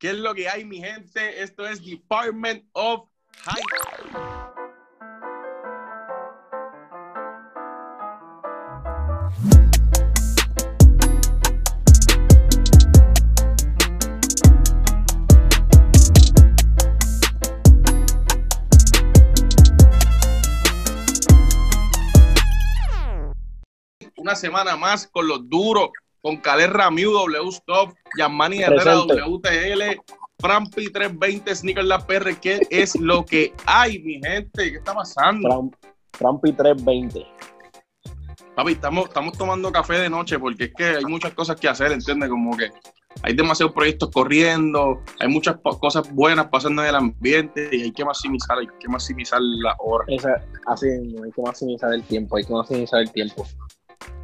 ¿Qué es lo que hay, mi gente? Esto es Department of Hype. Una semana más con los duros, con Caleb Ramiu, W Stop, Yamani Herrera. WTL, Frampi 320, Sneaker La PR. ¿Qué es lo que hay, mi gente? ¿Qué está pasando? Trampi 320. Papi, estamos, estamos tomando café de noche porque es que hay muchas cosas que hacer, ¿entiendes? Como que hay demasiados proyectos corriendo, hay muchas cosas buenas pasando en el ambiente y hay que maximizar, hay que maximizar la hora. Esa, así hay que maximizar el tiempo, hay que maximizar el tiempo.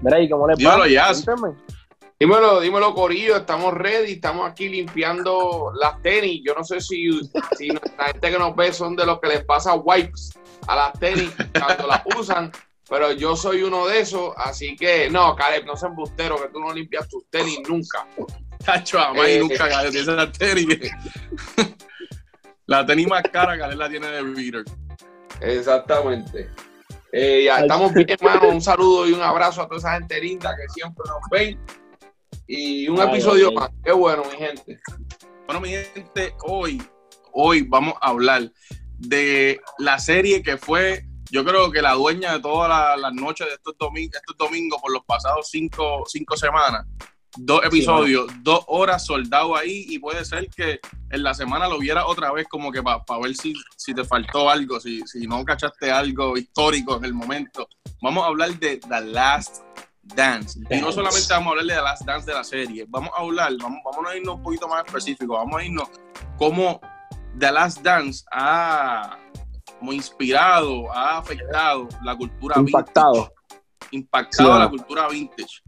Mira, ¿y cómo les va? Cuéntame. Dímelo, dímelo, Corillo, estamos ready, estamos aquí limpiando las tenis. Yo no sé si, si la gente que nos ve son de los que les pasa wipes a las tenis cuando las usan, pero yo soy uno de esos, así que no, Caleb, no seas embustero, que tú no limpias tus tenis nunca. Tacho, amá, y Eh. nunca Caleb tiene la tenis. la tenis más cara, Caleb la tiene de Reader. Exactamente. Eh, ya estamos bien, hermano. Un saludo y un abrazo a toda esa gente linda que siempre nos ven. Y un Ay, episodio más. Qué bueno, mi gente. Bueno, mi gente, hoy, hoy vamos a hablar de la serie que fue, yo creo que la dueña de todas la- las noches de estos domingos, estos domingos por los pasados cinco, cinco semanas. Dos episodios, dos horas soldado ahí y puede ser que en la semana lo viera otra vez como que para ver si, si te faltó algo, si, si no cachaste algo histórico en el momento. Vamos a hablar de The Last Dance. Y no Dance. solamente vamos a hablar de The Last Dance de la serie, vamos a hablar, vamos, vamos a irnos un poquito más específico, vamos a irnos cómo The Last Dance ha como inspirado, ha afectado la cultura Impactado. vintage, impactado Sí, la cultura vintage.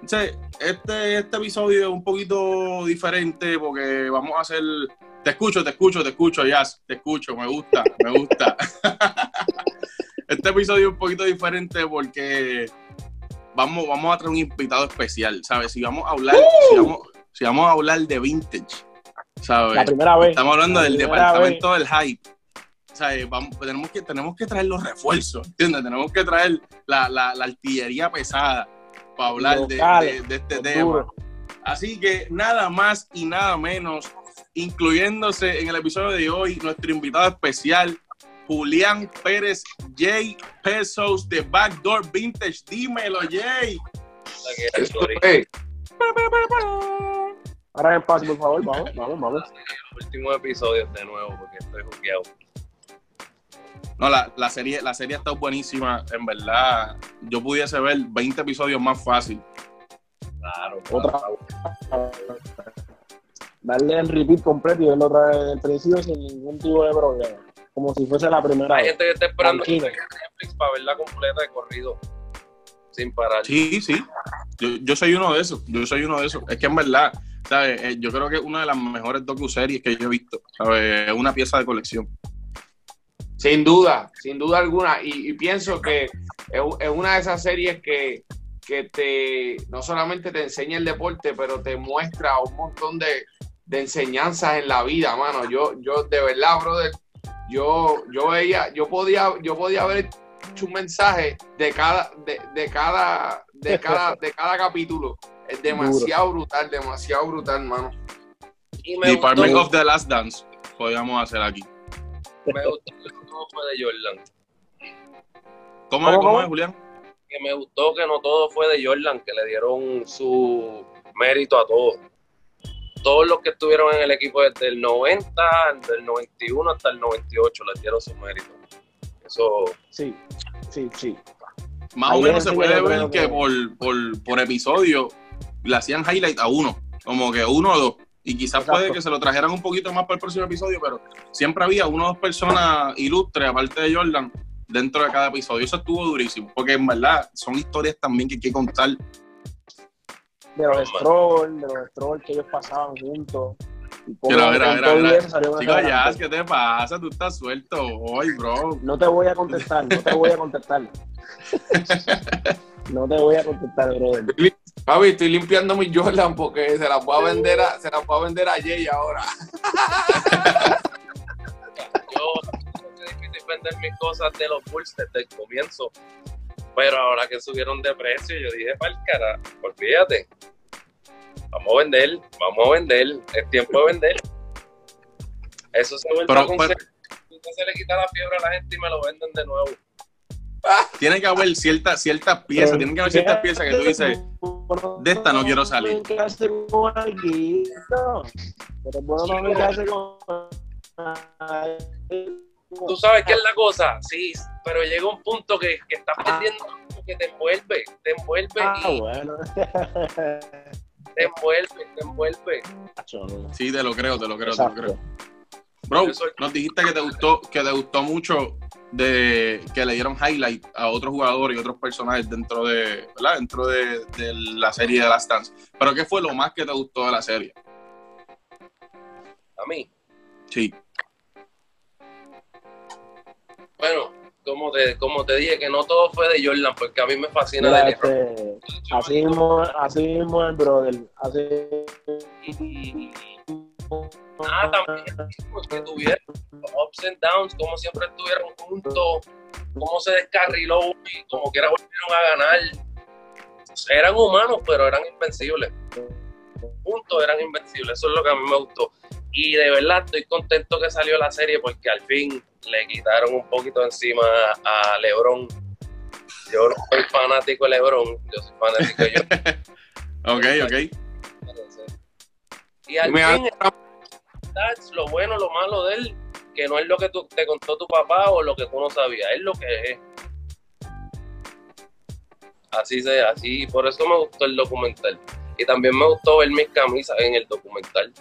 Entonces, este, este episodio es un poquito diferente porque vamos a hacer... Te escucho, te escucho, te escucho, Jazz, te escucho, me gusta, me gusta. este episodio es un poquito diferente porque vamos, vamos a traer un invitado especial, ¿sabes? Si vamos a hablar, si, vamos, si vamos a hablar de vintage, ¿sabes? La primera vez. Estamos hablando La del departamento del hype. Sea, eh, vamos, tenemos, que, tenemos que traer los refuerzos, ¿entiendes? Tenemos que traer la, la- la artillería pesada para hablar de, Local, de- de este tema. Así que nada más y nada menos, incluyéndose en el episodio de hoy, nuestro invitado especial, Julián Pérez J. Pesos de Backdoor Vintage. Dímelo, Jay. Ahora en espacio, por favor, vamos, vamos, vamos. últimos episodios de nuevo porque estoy jugueado. No, la, la serie, la serie está buenísima, en verdad. Yo pudiese ver 20 episodios más fácil. Claro. Otra. Darle el repeat completo y verlo otra vez desde el principio sin ningún tipo de problema. Como si fuese la primera Hay vez. gente que está esperando que Tranquilo. Netflix para verla completa de corrido. Sin parar. Sí, sí. Yo, yo soy uno de esos. Yo soy uno de esos. Es que en verdad, ¿sabes? Eh, Yo creo que es una de las mejores docu-series que yo he visto. ¿sabes? Es una pieza de colección. Sin duda, sin duda alguna. Y, y pienso que es, es una de esas series que, que te no solamente te enseña el deporte, pero te muestra un montón de, de enseñanzas en la vida, mano. Yo, yo de verdad, brother, yo, yo veía, yo podía, yo podía haber hecho un mensaje de cada, de, de cada, de cada, de cada capítulo. Es demasiado brutal, demasiado brutal, mano. Y me Department gustó, of the Last Dance. Podríamos hacer aquí. me gustó que no todo fue de Jordan. ¿Cómo, ¿Cómo, es, cómo cómo? es, Julián? Que me gustó que no todo fue de Jordan, que le dieron su mérito a todos. Todos los que estuvieron en el equipo desde el 90, del 91 hasta el 98 les dieron su mérito. Eso, Sí, sí, sí. Más Ahí o menos se puede ver que que- por, por, por episodio le hacían highlight a uno. Como que uno o dos. Y quizás Exacto. puede que se lo trajeran un poquito más para el próximo episodio, pero siempre había una o dos personas ilustres, aparte de Jordan, dentro de cada episodio. Eso estuvo durísimo, porque en verdad son historias también que hay que contar. De los Stroll, de los Stroll que ellos pasaban juntos. Mira, mira, mira, Chicos, ya. ¿qué te pasa? Tú estás suelto hoy, bro. No te voy a contestar, no te voy a contestar. No te voy a contestar, brother. Javi, estoy limpiando mi Jordan porque se las voy a vender a, se las voy a vender a Jay ahora. Yo es difícil vender mis cosas de los Bulls desde el comienzo. Pero ahora que subieron de precio, yo dije, para el cara, olvídate. Vamos a vender, vamos a vender. Es tiempo de vender. Eso se vuelve Pero- a conseguir. pero- se le quita la fiebre a la gente y me lo venden de nuevo. Tiene que haber ciertas ciertas piezas, tienen que haber ciertas piezas que tú dices, de esta no quiero salir. ¿Qué hace con alguito? Pero Tú sabes qué es la cosa, sí, pero llega un punto que, que estás perdiendo que te envuelve, te envuelve Ah, y bueno. te envuelve, te envuelve. Sí, te lo creo, te lo creo, te lo creo. Bro, nos dijiste que te gustó, que te gustó mucho de que le dieron highlight a otros jugadores y otros personajes dentro de, ¿verdad? Dentro de, de la serie de Last Dance. Pero ¿qué fue lo más que te gustó de la serie? A mí, Sí. Bueno, como te, como te dije, que no todo fue de Jordan, porque a mí me fascina Mira, de este, así mismo, así mismo el brother. Así Y- Ah, también pues, que tuvieron ups and downs, como siempre estuvieron juntos, cómo se descarriló y como quiera volvieron a ganar. Eran humanos, pero eran invencibles. Juntos eran invencibles, eso es lo que a mí me gustó. Y de verdad estoy contento que salió la serie porque al fin le quitaron un poquito encima a LeBron. Yo no soy fanático de LeBron, yo soy fanático de Jordan. Ok, ok. Y al Me fin, that's lo bueno, lo malo de él, que no es lo que tú, te contó tu papá o lo que tú no sabías, es lo que es. Así se, así, por eso me gustó el documental. Y también me gustó ver mis camisas en el documental.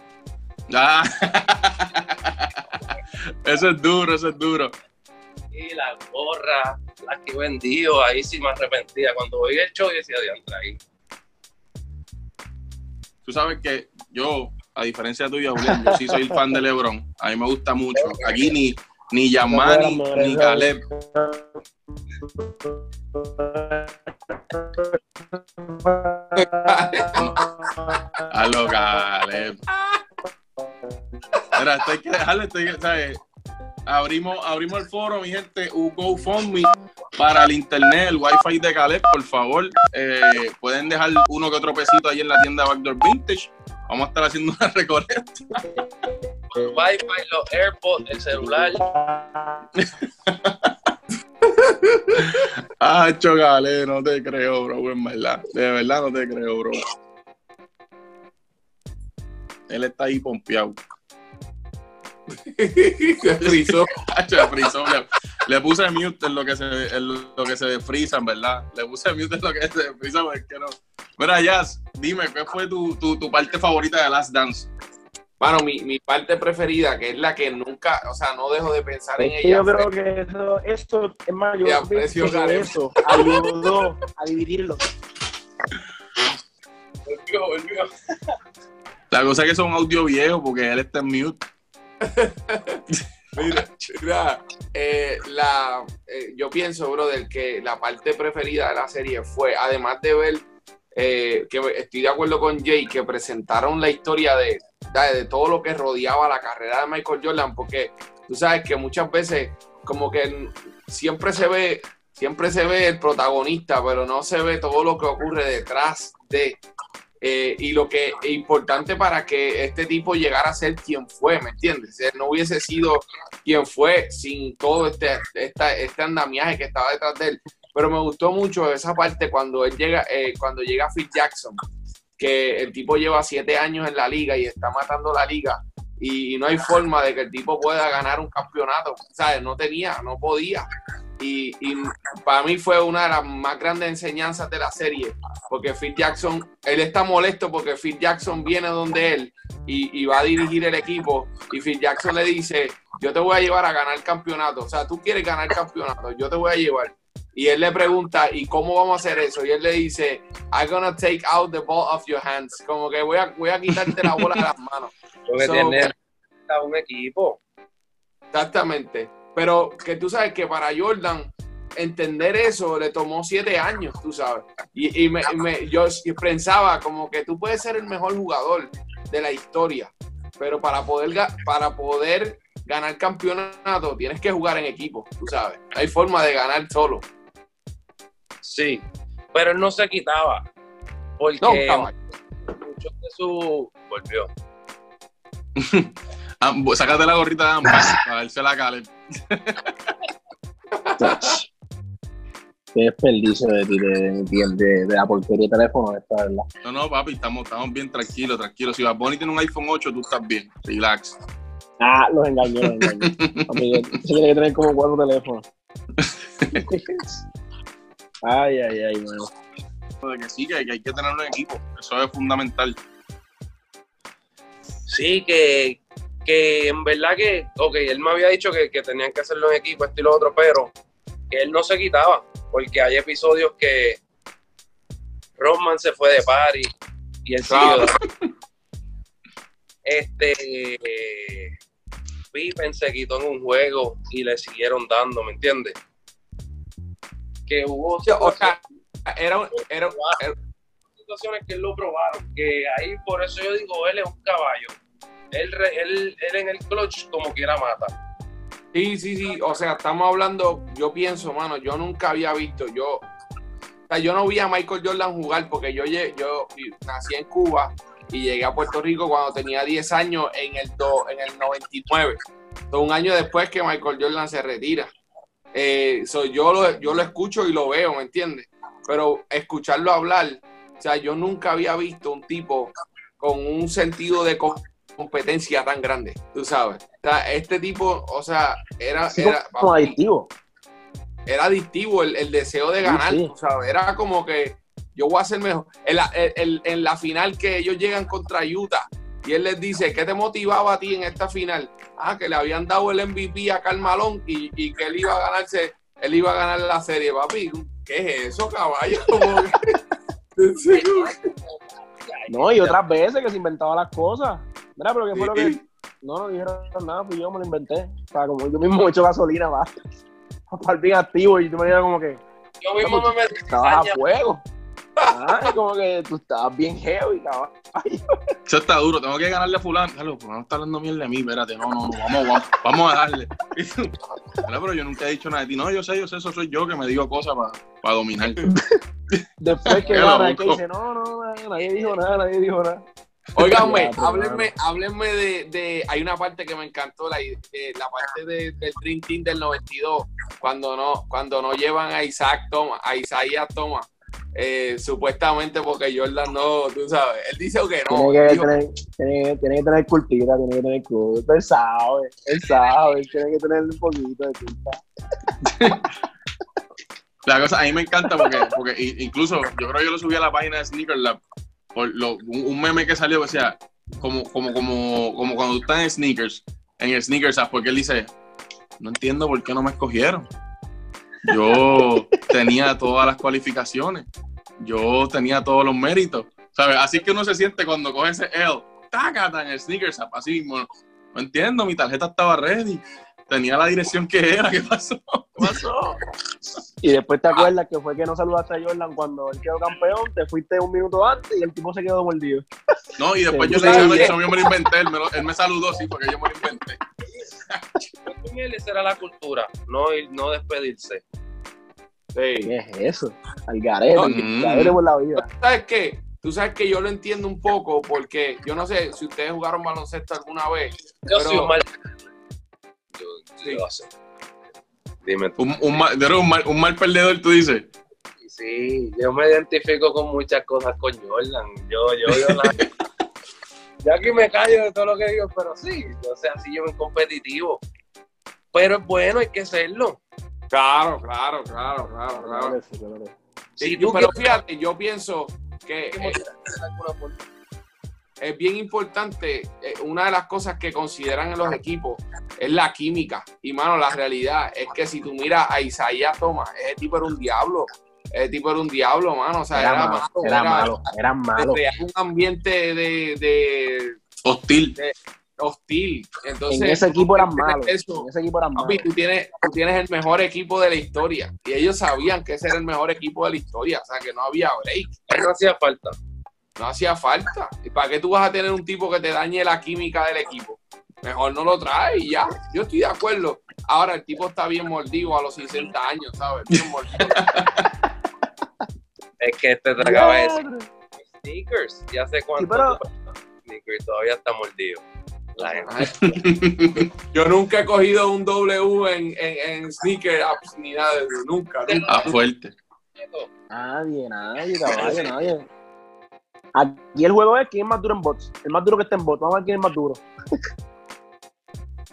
Ah. eso es duro, eso es duro. Y las gorras, las que vendido, ahí sí me arrepentía. Cuando veía el show, yo decía, diantre, ahí. Tú sabes que yo, a diferencia tuya, Julián, yo sí soy el fan de LeBron. A mí me gusta mucho. Aquí ni, ni Yamani ni Caleb. A lo Caleb. Mira, esto hay que dejarle, esto hay que- ¿sabes? Abrimos, abrimos el foro, mi gente, un GoFundMe para el internet, el wifi de Caleb, por favor. Eh, pueden dejar uno que otro pesito ahí en la tienda Backdoor Vintage. Vamos a estar haciendo una recolecta. El wifi, los AirPods, el celular. Ah, chocale, no te creo, bro, en verdad. De verdad no te creo, bro. Él está ahí pompeado. Se frizó. Frizón, le, le puse mute en lo que se en lo que se defrisa, en verdad. Le puse mute en lo que se defrisa porque no. Mira, Jazz, dime, ¿qué fue tu, tu, tu parte favorita de Last Dance? Mano, mi, mi parte preferida, que es la que nunca, o sea, no dejo de pensar en ella. yo creo que eso, eso es pienso aprecio, eso ayudó a dividirlo. Volvió, volvió. La cosa es que son audio viejos porque él está en mute. Mira, mira, eh, la, eh, yo pienso, brother, que la parte preferida de la serie fue, además de ver, eh, que estoy de acuerdo con Jay, que presentaron la historia de, de, de todo lo que rodeaba la carrera de Michael Jordan, porque tú sabes que muchas veces como que siempre se ve, siempre se ve el protagonista, pero no se ve todo lo que ocurre detrás de... eh, y lo que es importante para que este tipo llegara a ser quien fue, ¿me entiendes? Él no hubiese sido quien fue sin todo este, esta- este andamiaje que estaba detrás de él. Pero me gustó mucho esa parte cuando él llega, eh, cuando llega Phil Jackson, que el tipo lleva siete años en la liga y está matando la liga y, no hay forma de que el tipo pueda ganar un campeonato, ¿sabes? No tenía, no podía. Y, y para mí fue una de las más grandes enseñanzas de la serie, porque Phil Jackson, él está molesto porque Phil Jackson viene donde él y, y va a dirigir el equipo y Phil Jackson le dice, yo te voy a llevar a ganar el campeonato, o sea, tú quieres ganar el campeonato, yo te voy a llevar. Y él le pregunta, ¿y cómo vamos a hacer eso? Y él le dice, I'm gonna take out the ball of your hands. Como que voy a, voy a quitarte la bola de las manos. Porque So- tiene a un equipo. Exactamente. Pero que tú sabes que para Jordan, entender eso le tomó siete años, tú sabes. Y, y me, me- yo pensaba como que tú puedes ser el mejor jugador de la historia, pero para poder, ga- para poder ganar campeonato tienes que jugar en equipo, tú sabes. Hay forma de ganar solo. Sí, pero él no se quitaba. Porque No, muchos de su. Volvió. Ah, sácate la gorrita de ambas para verse la Caleb. Qué desperdicio de, ti, de, de, de, de la porquería de teléfono esta, ¿verdad? No, no, papi, estamos, estamos bien tranquilos, tranquilos. Si Bunny tiene un iPhone 8, tú estás bien. Relax. Ah, los engañé, los engañé. Papi, se tiene que tener como cuatro teléfonos. ay, ay, ay, mano. De que sí, que, que hay que tener un equipo. Eso es fundamental. Sí, que, que en verdad que, ok, él me había dicho que, que tenían que hacerlo en equipo, esto y lo otro, pero que él no se quitaba, porque hay episodios que Rodman se fue de party y él Claro. siguió. Este Pippen se quitó en un juego y le siguieron dando, ¿me entiendes? Que hubo O sea, era, un- era, era- situaciones que él lo probaron, que ahí por eso yo digo, él es un caballo. Él, él, él en el clutch como quiera mata. Sí, sí, sí. O sea, estamos hablando, yo pienso, mano, yo nunca había visto, yo, o sea, yo no vi a Michael Jordan jugar porque yo, yo nací en Cuba y llegué a Puerto Rico cuando tenía 10 años en el, do- en el 99. Entonces, un año después que Michael Jordan se retira. Eh, yo, lo, yo lo escucho y lo veo, ¿me entiendes? Pero escucharlo hablar, o sea, yo nunca había visto un tipo con un sentido de competencia tan grande, tú sabes. O sea, este tipo, o sea, era, era, como adictivo. era adictivo el, el deseo de Sí, ganar, sí. tú sabes. Era como que yo voy a ser mejor. En la, en la final que ellos llegan contra Utah y él les dice, ¿qué te motivaba a ti en esta final? Ah, que le habían dado el MVP a Carmalón y, y que él iba a ganarse, él iba a ganar la serie, papi. ¿Qué es eso, caballo? No, y otras veces que se inventaba las cosas. Mira, pero ¿qué fue lo que.? No, no dijeron nada, pues yo me lo inventé. O sea, como yo mismo he hecho gasolina, va. Para el bien activo y tú me digas como que Yo mismo me metí estabas a fuego. Ah, y como que tú estabas bien heavy, cabrón. Eso está duro, tengo que ganarle a fulano. Claro, fulano está hablando mierda de mí, espérate, no, no, no, vamos, vamos, vamos a darle. Claro, pero yo nunca he dicho nada de ti. No, yo sé, yo sé, eso soy yo que me digo cosas para dominar. Después que Qué gana, es que dice, no, no, nadie dijo nada, nadie dijo nada. Óigame, Ya, pero, háblenme, háblenme de, de- Hay una parte que me encantó, la, eh, la parte de- del Dream Team del 92, cuando no, cuando no llevan a Isaac Thomas, a Isaías Thomas, eh, supuestamente porque Jordan no, tú sabes, él dice que no. Tiene que, dijo- tener, tiene, tiene que tener cultura, tiene que tener culpa. Él sabe, él sabe, él tiene que tener un poquito de culpa. La cosa, a mí me encanta porque, porque incluso yo creo que yo lo subí a la página de Sneaker Lab lo- un, meme que salió que decía como, como, como, como cuando tú estás en sneakers, en el sneakers app, porque él dice, no entiendo por qué no me escogieron. Yo tenía todas las cualificaciones, yo tenía todos los méritos, ¿sabes? Así que uno se siente cuando coge ese L, tácata en el sneakers así mismo. No entiendo, mi tarjeta estaba ready, tenía la dirección que era, ¿qué pasó? ¿Qué pasó? Y después te acuerdas que fue que no saludaste a Jordan cuando él quedó campeón, te fuiste un minuto antes y el tipo se quedó mordido. No, y después Sí, yo le dije. "No, eso yo me lo inventé, él me, lo- él me saludó, sí, porque yo me lo inventé. Con él esa era la cultura, no, ir- no despedirse. Sí. ¿Qué es eso? Al garete, No, al mm. por la vida. ¿Sabes qué? Tú sabes que yo lo entiendo un poco porque yo no sé si ustedes jugaron baloncesto alguna vez. Yo Pero- soy un mal. Yo, Sí. yo sé. Dime tú. Un, un, mal, un, mal, un mal perdedor, tú dices. Sí, yo me identifico con muchas cosas con Jordan. Yo, yo, yo la... Ya aquí me callo de todo lo que digo, pero sí, yo sé, así yo me competitivo. Pero es bueno, hay que serlo. Claro, claro, claro, claro, claro. Sí, sí. Tú pero quieres- fíjate, yo pienso que eh, es bien importante, eh, una de las cosas que consideran en los equipos es la química. Y mano, la realidad es que si tú miras a Isaías Thomas, ese tipo era un diablo. Ese tipo era un diablo, mano. O sea, Era, era, malo, malo, era era- malo, era malo. crear un ambiente de, de- Hostil. hostil. Entonces, en ese equipo eran malos. eso. En ese equipo eran Papi, malos. tú tienes, tú tienes el mejor equipo de la historia. Y ellos sabían que ese era el mejor equipo de la historia. O sea, que no había break. No hacía falta. No hacía falta. ¿Y para qué tú vas a tener un tipo que te dañe la química del equipo? Mejor no lo traes y ya. Yo estoy de acuerdo. Ahora el tipo está bien mordido a los 60 años, ¿sabes? Bien mordido. Es que este de decir Diadre. sneakers. Ya sé cuánto. Sí, Sneakers todavía está mordido. Yo nunca he cogido un W en, en, en sneaker apps ni nada de eso. Nunca, nunca. Ah, fuerte. Nadie, nadie, caballo, nadie. Aquí el juego es quién es más duro en bots. El más duro que está en bots. Vamos a ver quién es más duro.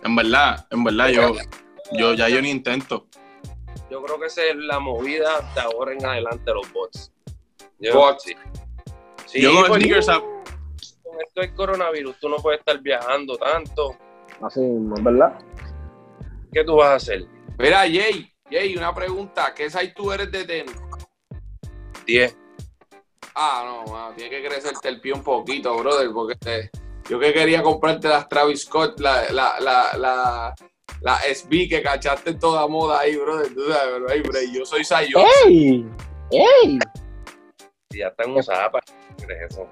En verdad, en verdad, yo, yo ya yo ni intento. Yo creo que esa es la movida de ahora en adelante, los bots. Yo, Bots. Sí, Sí, yo con porque sneakers up, con esto del coronavirus, tú no puedes estar viajando tanto. Así mismo, es verdad. ¿Qué tú vas a hacer? Mira, Jay, Jay, una pregunta. ¿Qué size tú eres de tenis? 10. Ah, no, mano, tiene que crecerte el pie un poquito, brother, porque te- yo que quería comprarte las Travis Scott, la, la, la, la, la SB que cachaste en toda moda ahí, brother. Tú sabes, pero ahí, bro, yo soy Sayo. ¡Ey! ¡Ey! Ya están usadas para ¿crees eso?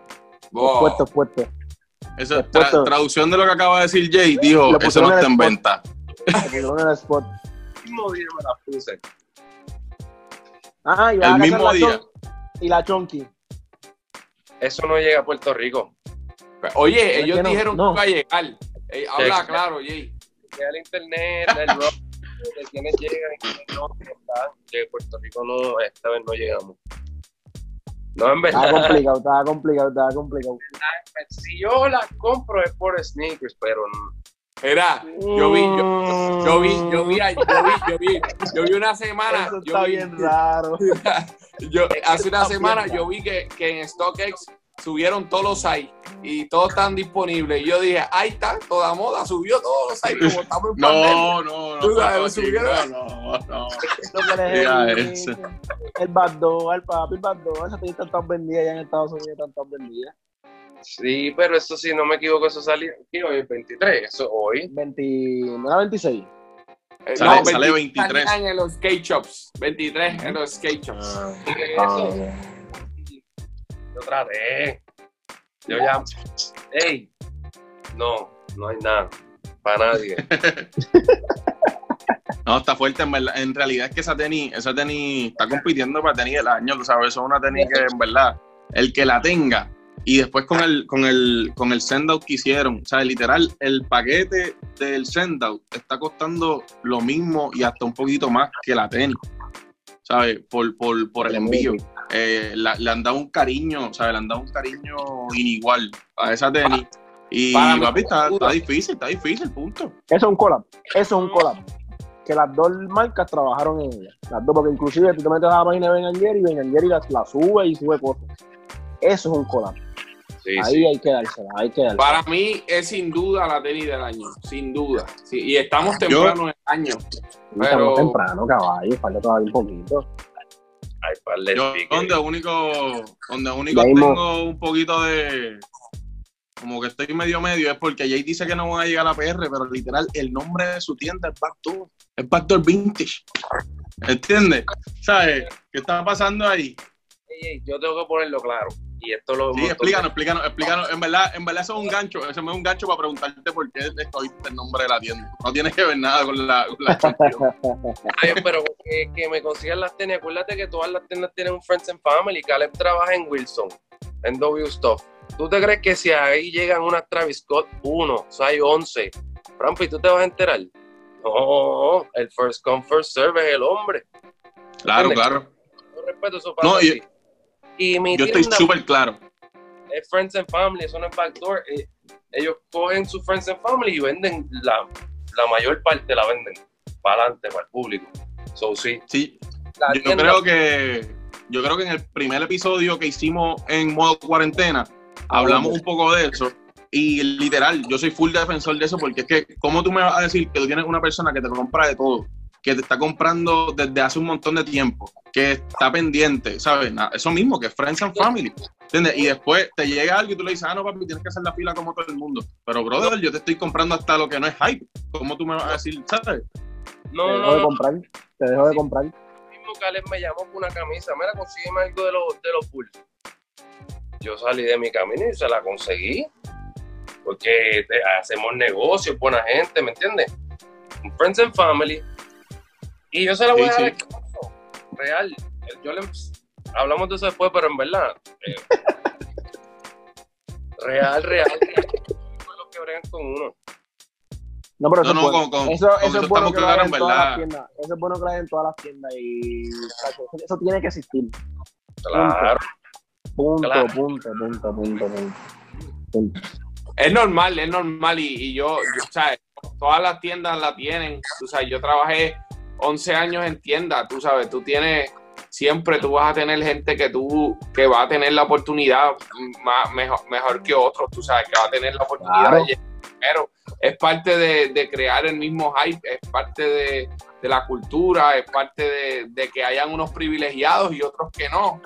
Esa Después tra- todo. traducción de lo que acaba de decir Jay, dijo, Lo eso no está en venta. El spot. El mismo día me las puse. Ah, y El mismo día. Y la chonky. Eso no llega a Puerto Rico. Oye, ellos no? dijeron No. que iba a llegar. Eh, habla Sí. claro, Jay. Llega el internet, el rock, de quienes llegan y quienes no. Que Puerto Rico no, esta vez no llegamos. No, en Estaba verdad, complicado, estaba complicado, estaba complicado. si yo las compro es por sneakers, pero no. Era, yo vi, yo, yo vi, yo vi, yo vi, yo vi, yo vi una semana. Eso yo vi- bien raro. Yo, hace una semana yo vi que, que en StockX subieron todos los sites y todos están disponibles. Y yo dije, ahí está, toda moda, subió todos los sites como estamos en pandemia. No, no, no. Tú sabes, no, no, no. El backdoor, el papi, el backdoor. Esas están tan vendidas ya en Estados Unidos, están tan vendidas. Sí, pero eso sí, no me equivoco, eso salió ¿qué hoy, el 23, eso hoy. 20, ¿no era 26? Eh, Sale- no, sale 23 23. salían en los skate shops. 23 en los skate shops. Ah, Eso, yo traté. Yo ya, ey, no, no hay nada, para nadie. No, está fuerte, en verdad. En realidad es que esa tenis, esa tenis está compitiendo para tenis del año, tú sabes, eso es una tenis que en verdad, el que la tenga, y después con el, con el, con el sendout que hicieron, o sea, literal, el paquete del sendout está costando lo mismo y hasta un poquito más que la tenis, ¿sabes? Por, por, por el envío. Eh, la- le han dado un cariño, ¿sabes? Le han dado un cariño inigual a esa tenis. Y Para papi, está, está difícil, está difícil, punto. Eso es un collab. Eso es un collab. Que las dos marcas trabajaron en ella. Las dos, porque inclusive tú te metes a la página de Ben Jerry y Ben Jerry la, la sube y sube cosas. Eso es un collab. Sí, Ahí sí. hay que dársela, hay que dársela. Para mí es sin duda la tenis del año, sin duda. Sí, y estamos temprano en el año. Estamos pero- temprano, caballo, falta todavía un poquito. De Yo donde único, donde único tengo un poquito de como que estoy medio medio es porque Jay dice que no van a llegar a la PR, pero literal el nombre de su tienda es Backdoor, es Backdoor Vintage. ¿Entiendes? ¿Sabes? ¿Qué está pasando ahí? Yo tengo que ponerlo claro. Y esto lo Sí, explícanos, explícanos, explícanos. En verdad, en verdad eso es un gancho, eso es un gancho para preguntarte por qué escogiste el nombre de la tienda. No tiene que ver nada con la, con la. Ay, pero que, que me consigan las tenis. Acuérdate que todas las tiendas tienen un Friends and Family. Caleb trabaja en Wilson, en W Stuff. ¿Tú te crees que si ahí llegan unas Travis Scott 1, hay 11, Rampi, tú te vas a enterar? No, el first come, first serve es el hombre. Claro, ¿Entiendes? claro. Yo respeto eso para No, y- Y mi Yo estoy súper claro. es Friends and Family, eso no es backdoor. Eh, Ellos cogen su Friends and Family y venden la, la mayor parte la venden para adelante, para el público. So, sí. Sí, La yo tienda- creo que yo creo que en el primer episodio que hicimos en modo cuarentena hablamos un poco de eso y literal yo soy full defensor de eso porque es que cómo tú me vas a decir que tú tienes una persona que te compra de todo que te está comprando desde hace un montón de tiempo, que está pendiente, ¿sabes? Eso mismo, que es Friends and Family. ¿Entiendes? Y después te llega algo y tú le dices, ah, no, papi, tienes que hacer la fila como todo el mundo. Pero, brother, yo te estoy comprando hasta lo que no es hype. ¿Cómo tú me vas a decir, sabes? Te No, dejo no, de comprar. Te dejo de comprar. mismo Caleb me llamó con una camisa. Mira, consígueme algo de los, de los Bulls. Yo salí de mi camino y se la conseguí. Porque te- hacemos negocios, buena gente, ¿me entiendes? Friends and family. Y yo se la voy Sí, a dar sí. al caso, real. Yo le, hablamos de eso después, pero en verdad. eh, real, real, real. Son los que bregan con uno. No, pero eso, No, es no, bueno. con- con- eso, con eso eso es bueno estamos que en en todas verdad. las tiendas. Eso es bueno que lo hagan en todas las tiendas y eso, eso tiene que existir. Claro. Punto, Claro. punto, punto, punto, punto. punto. Es normal, es normal y, y yo, yo, ¿sabes? Todas las tiendas la tienen. Tú sabes, yo trabajé 11 años en tienda, tú sabes, tú tienes, siempre tú vas a tener gente que tú, que va a tener la oportunidad más, mejor, mejor que otros, tú sabes, que va a tener la oportunidad Claro. de llegar primero. Es parte de, de crear el mismo hype, es parte de, de la cultura, es parte de, de que hayan unos privilegiados y otros que no.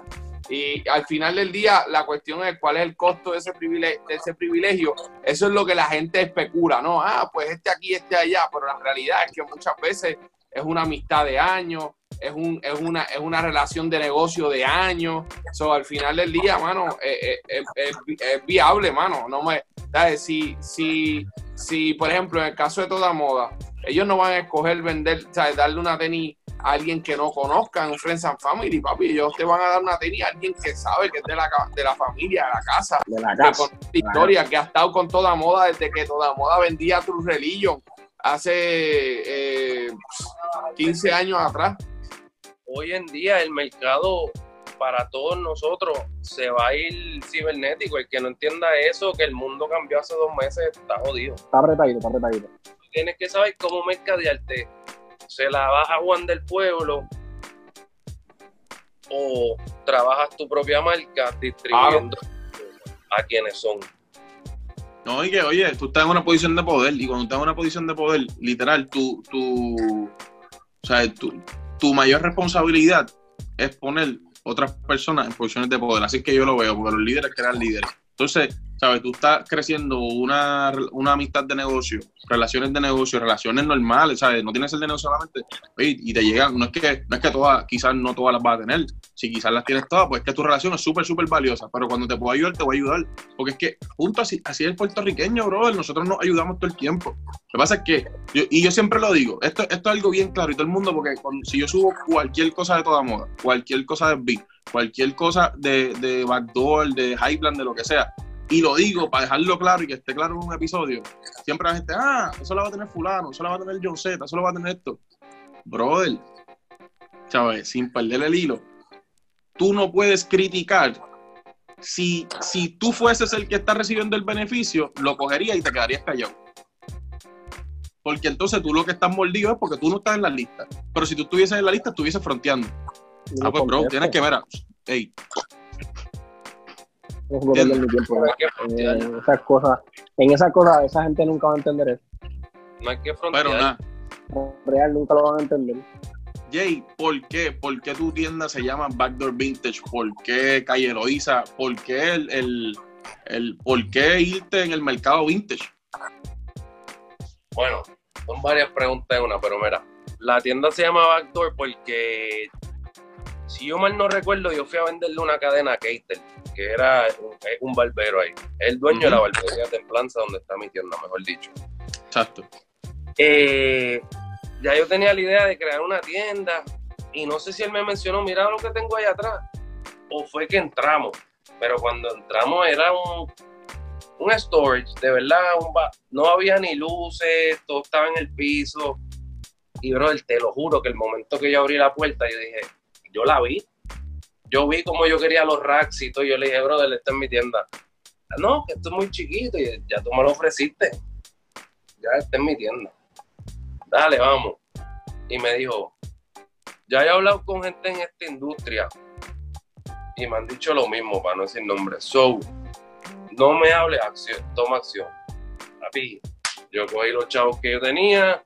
Y al final del día, la cuestión es cuál es el costo de ese privilegio, de ese privilegio. Eso es lo que la gente especula, ¿no? Ah, pues este aquí, este allá, pero la realidad es que muchas veces es una amistad de años, es, un, es, una, es una relación de negocio de años. So, al final del día, mano, eh, eh, eh, es, es viable, mano. No me, ¿sabes? Si, si, si, por ejemplo, en el caso de toda moda, ellos no van a escoger vender, ¿sabes? darle una tenis a alguien que no conozcan, un Friends and Family, papi. Ellos te van a dar una tenis a alguien que sabe que es de la, de la familia, de la casa, De la que casa. la historia, que ha estado con toda moda desde que toda moda vendía True Religion hace eh, 15 años atrás. hoy en día el mercado para todos nosotros se va a ir cibernético. El que no entienda eso, que el mundo cambió hace dos meses, está jodido. Está apretadito, está apretadito. Tienes que saber cómo mercadearte. Se la vas a Juan del Pueblo o trabajas tu propia marca distribuyendo a quienes son. No, y que, oye, tú estás en una posición de poder, y cuando estás en una posición de poder, literal, tu, tu, o sea, tu, tu mayor responsabilidad es poner otras personas en posiciones de poder. Así que yo lo veo, porque los líderes crean líderes. Entonces, ¿sabes? Tú estás creciendo una, una amistad de negocio, relaciones de negocio, relaciones normales, ¿sabes? No tienes el dinero solamente, oye, y te llegan, no es que, no es que todas, quizás no todas las vas a tener, si quizás las tienes todas, pues es que tu relación es súper, súper valiosa, pero cuando te puedo ayudar, te voy a ayudar, porque es que, punto, así, así es el puertorriqueño, brother, nosotros nos ayudamos todo el tiempo. Lo que pasa es que, yo- y yo siempre lo digo, esto, esto es algo bien claro, y todo el mundo, porque si yo subo cualquier cosa de toda moda, cualquier cosa de beat, cualquier cosa de, de backdoor, de highland, de lo que sea, y lo digo para dejarlo claro y que esté claro en un episodio, siempre la gente, ah, eso lo va a tener fulano, eso lo va a tener John Z, eso lo va a tener esto. Brother, ¿sabes? Sin perder el hilo, tú no puedes criticar. Si, si tú fueses el que está recibiendo el beneficio, lo cogerías y te quedarías callado. Porque entonces tú lo que estás mordido es porque tú no estás en la lista. Pero si tú estuvieses en la lista, estuvieses fronteando. Ah, pues, bro, tienes que ver a. No se puede perder mi tiempo. Hay que En esas cosas, en esas cosas, esa gente nunca va a entender eso. no hay que frontear. pero nada. Real nunca lo van a entender. Jay, ¿por qué? ¿Por qué tu tienda se llama Backdoor Vintage? ¿Por qué Calle Eloísa? ¿Por qué el, el, el- por qué irte en el mercado vintage? Bueno, son varias preguntas en una, pero mira, la tienda se llama Backdoor porque, si yo mal no recuerdo, yo fui a venderle una cadena a Keitel, que era un, barbero ahí. El dueño de la barbería Templanza, donde está mi tienda, mejor dicho. Exacto. Eh, ya yo tenía la idea de crear una tienda y no sé si él me mencionó, mira lo que tengo ahí atrás, o fue que entramos, pero cuando entramos era un, un storage, de verdad, un no había ni luces, todo estaba en el piso. Y brother, te lo juro que el momento que yo abrí la puerta, yo dije, yo la vi. Yo vi como yo quería los racks y todo. Yo le dije, brother, esta es mi tienda. No, que esto es muy chiquito y ya tú me lo ofreciste. Ya esta es mi tienda. Dale, vamos. Y me dijo, ya he hablado con gente en esta industria y me han dicho lo mismo, para no decir nombre. So, no me hable, acción, toma acción. Papi, yo cogí los chavos que yo tenía,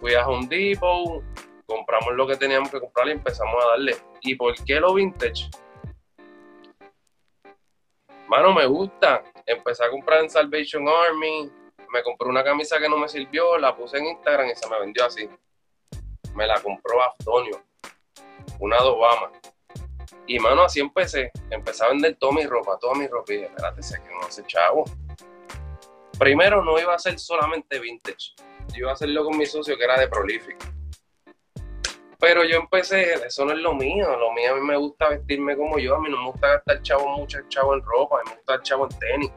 fui a Home Depot, compramos lo que teníamos que comprar y empezamos a darle. ¿Y por qué lo vintage? Mano, me gusta. Empecé a comprar en Salvation Army, me compré una camisa que no me sirvió, la puse en Instagram y se me vendió así. Me la compró Aftonio, una de Obama. Y mano, así empecé. Empecé a vender toda mi ropa, toda mi ropa. Y dije, espérate, sé que no hace chavo. Primero no iba a ser solamente vintage. Yo iba a hacerlo con mi socio que era de Prolific. Pero yo empecé, eso no es lo mío. Lo mío a mí me gusta vestirme como yo. A mí no me gusta gastar chavo mucho chavo en ropa. A mí me gusta el chavo en tenis.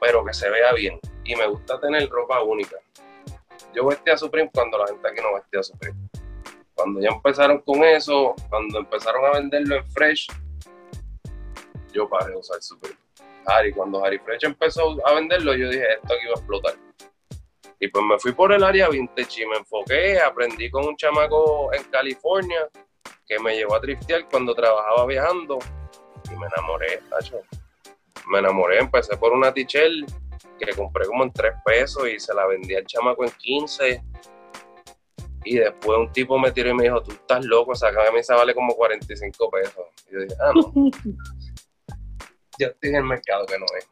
Pero que se vea bien. Y me gusta tener ropa única. Yo vestía Supreme cuando la gente aquí no vestía Supreme cuando ya empezaron con eso, cuando empezaron a venderlo en Fresh, yo paré de usar Super Harry. Cuando Harry Fresh empezó a venderlo, yo dije, esto aquí va a explotar. Y pues me fui por el área vintage y me enfoqué, aprendí con un chamaco en California que me llevó a driftear cuando trabajaba viajando y me enamoré, tacho. Me enamoré, empecé por una tichel que compré como en 3 pesos y se la vendí al chamaco en 15 y después un tipo me tiró y me dijo, tú estás loco, esa camisa vale como 45 pesos. Y yo dije, ah, no. yo estoy en el mercado que no es.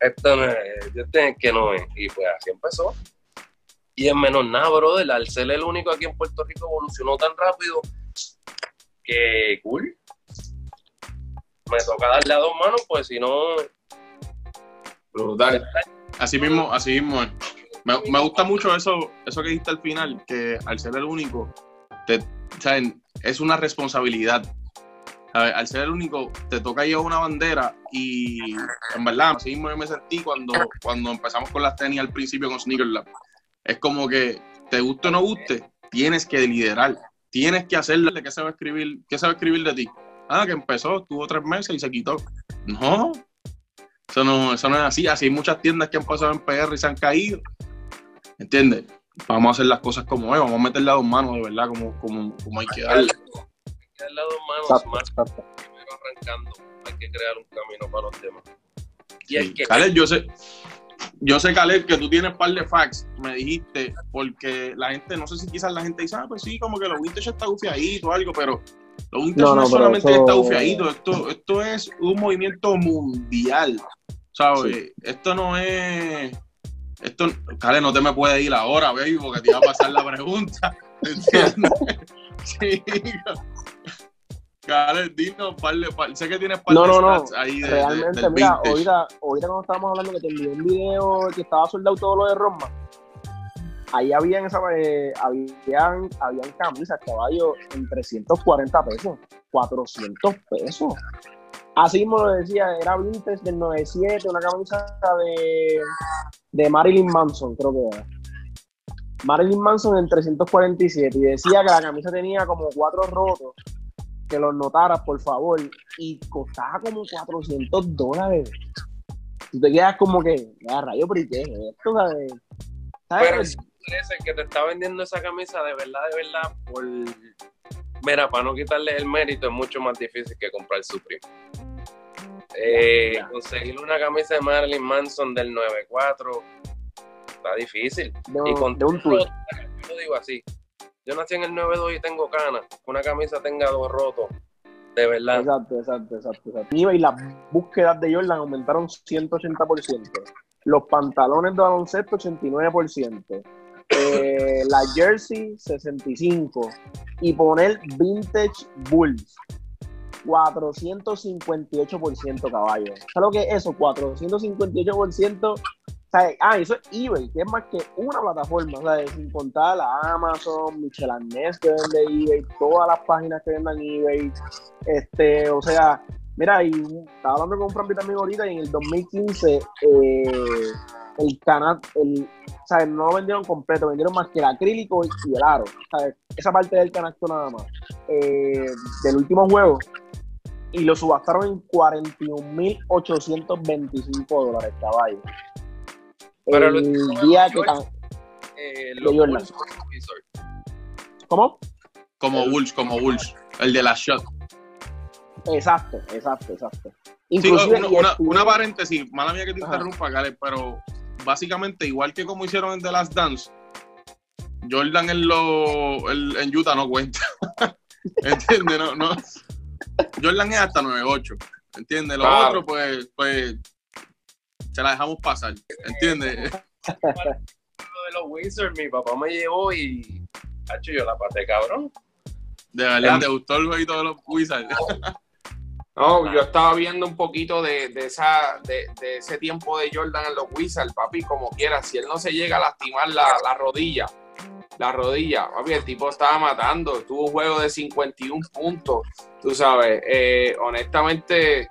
Esto no es, yo en que no es. Y pues así empezó. Y en menos nada, brother, al ser el único aquí en Puerto Rico evolucionó tan rápido que cool. Me toca darle a dos manos, pues si no... Brutal. Así mismo, así mismo es. Me, gusta mucho eso, eso que dijiste al final, que al ser el único, te, es una responsabilidad. Al ser el único, te toca llevar una bandera y en verdad, así mismo yo me sentí cuando, cuando empezamos con las tenis al principio con Sneaker Lab. Es como que, te guste o no guste, tienes que liderar, tienes que hacerle que se va a escribir, que se va a escribir de ti. Ah, que empezó, tuvo tres meses y se quitó. No, eso no, eso no es así. Así hay muchas tiendas que han pasado en PR y se han caído ¿Entiendes? Vamos a hacer las cosas como es, vamos a meterle a dos manos de verdad, como, como, como hay que darle. Hay que dos manos más. Primero arrancando, hay que crear un camino para los demás. Y hay que... Caleb, yo sé, yo sé, Caleb, que tú tienes un par de facts, me dijiste, porque la gente, no sé si quizás la gente dice, ah, pues sí, como que los vintage está gufiadito o algo, pero los vintage no, no, solamente está gufiadito, esto, esto es un movimiento mundial, ¿sabes? Esto no es esto, Cale, no te me puedes ir ahora, baby, porque te iba a pasar la pregunta. ¿Entiendes? sí. Cale, dinos, parle, parle, sé que tienes par no, no, no. ahí de, Realmente, mira, ahorita, ahorita cuando estábamos hablando que te envié un video que estaba soldado todo lo de Roma, ahí habían, esa, eh, habían, habían camisas, caballo, en 340 pesos, 400 pesos. Así como lo decía, era vintage del 97, una camisa de, de Marilyn Manson, creo que era. Marilyn Manson en 347 y decía que la camisa tenía como cuatro rotos, que los notaras, por favor, y costaba como 400 dólares. Tú te quedas como que, ya rayo, pero ¿y qué es esto? ¿sabes? Pero si el que te está vendiendo esa camisa de verdad, de verdad, por... Mira, para no quitarle el mérito es mucho más difícil que comprar Supreme. Eh, conseguir una camisa de Marilyn Manson del 94 está difícil. y con de un yo digo así. Yo nací en el 92 y tengo canas. Una camisa tenga dos rotos. De verdad. Exacto, exacto, exacto. exacto. Y las búsquedas de Jordan aumentaron 180%. Los pantalones de baloncesto, 89%. Eh, la jersey, 65%. Y poner vintage Bulls, 458% caballo. ¿Sabes lo que es eso? 458%. Ah, eso es eBay, que es más que una plataforma, ¿sabes? Sin contar la Amazon, Michelanés que vende eBay, todas las páginas que vendan eBay. Este, o sea, mira, y estaba hablando con un Fran también ahorita y en el 2015 eh, el canal, el, ¿sabes? No lo vendieron completo, vendieron más que el acrílico y el aro, ¿sabes? Esa parte del canasto nada más. Eh, del último juego, y lo subastaron en 41.825 dólares, caballo. Pero el día que eh, los ¿Cómo? Como Bulls, como Bulls, el de la shot. Exacto, exacto, exacto. Inclusive, una, una, paréntesis, mala mía que te interrumpa, Gale, pero básicamente, igual que como hicieron en The Last Dance, Jordan en, lo, en Utah no cuenta. ¿Entiendes? No, no. Jordan es hasta 9-8. ¿Entiendes? Lo otro, pues, pues, se la dejamos pasar. ¿Entiendes? de los Wizards, mi papá me llevó y. Hacho, yo la pasé cabrón. De verdad, ¿te gustó el jueguito de los Wizards? No, yo estaba viendo un poquito de, esa, de, ese tiempo de Jordan en los Wizards, papi, como quiera. Si él no se llega a lastimar la, rodilla, la rodilla, papi, el tipo estaba matando. Tuvo un juego de 51 puntos, tú sabes. Eh, honestamente,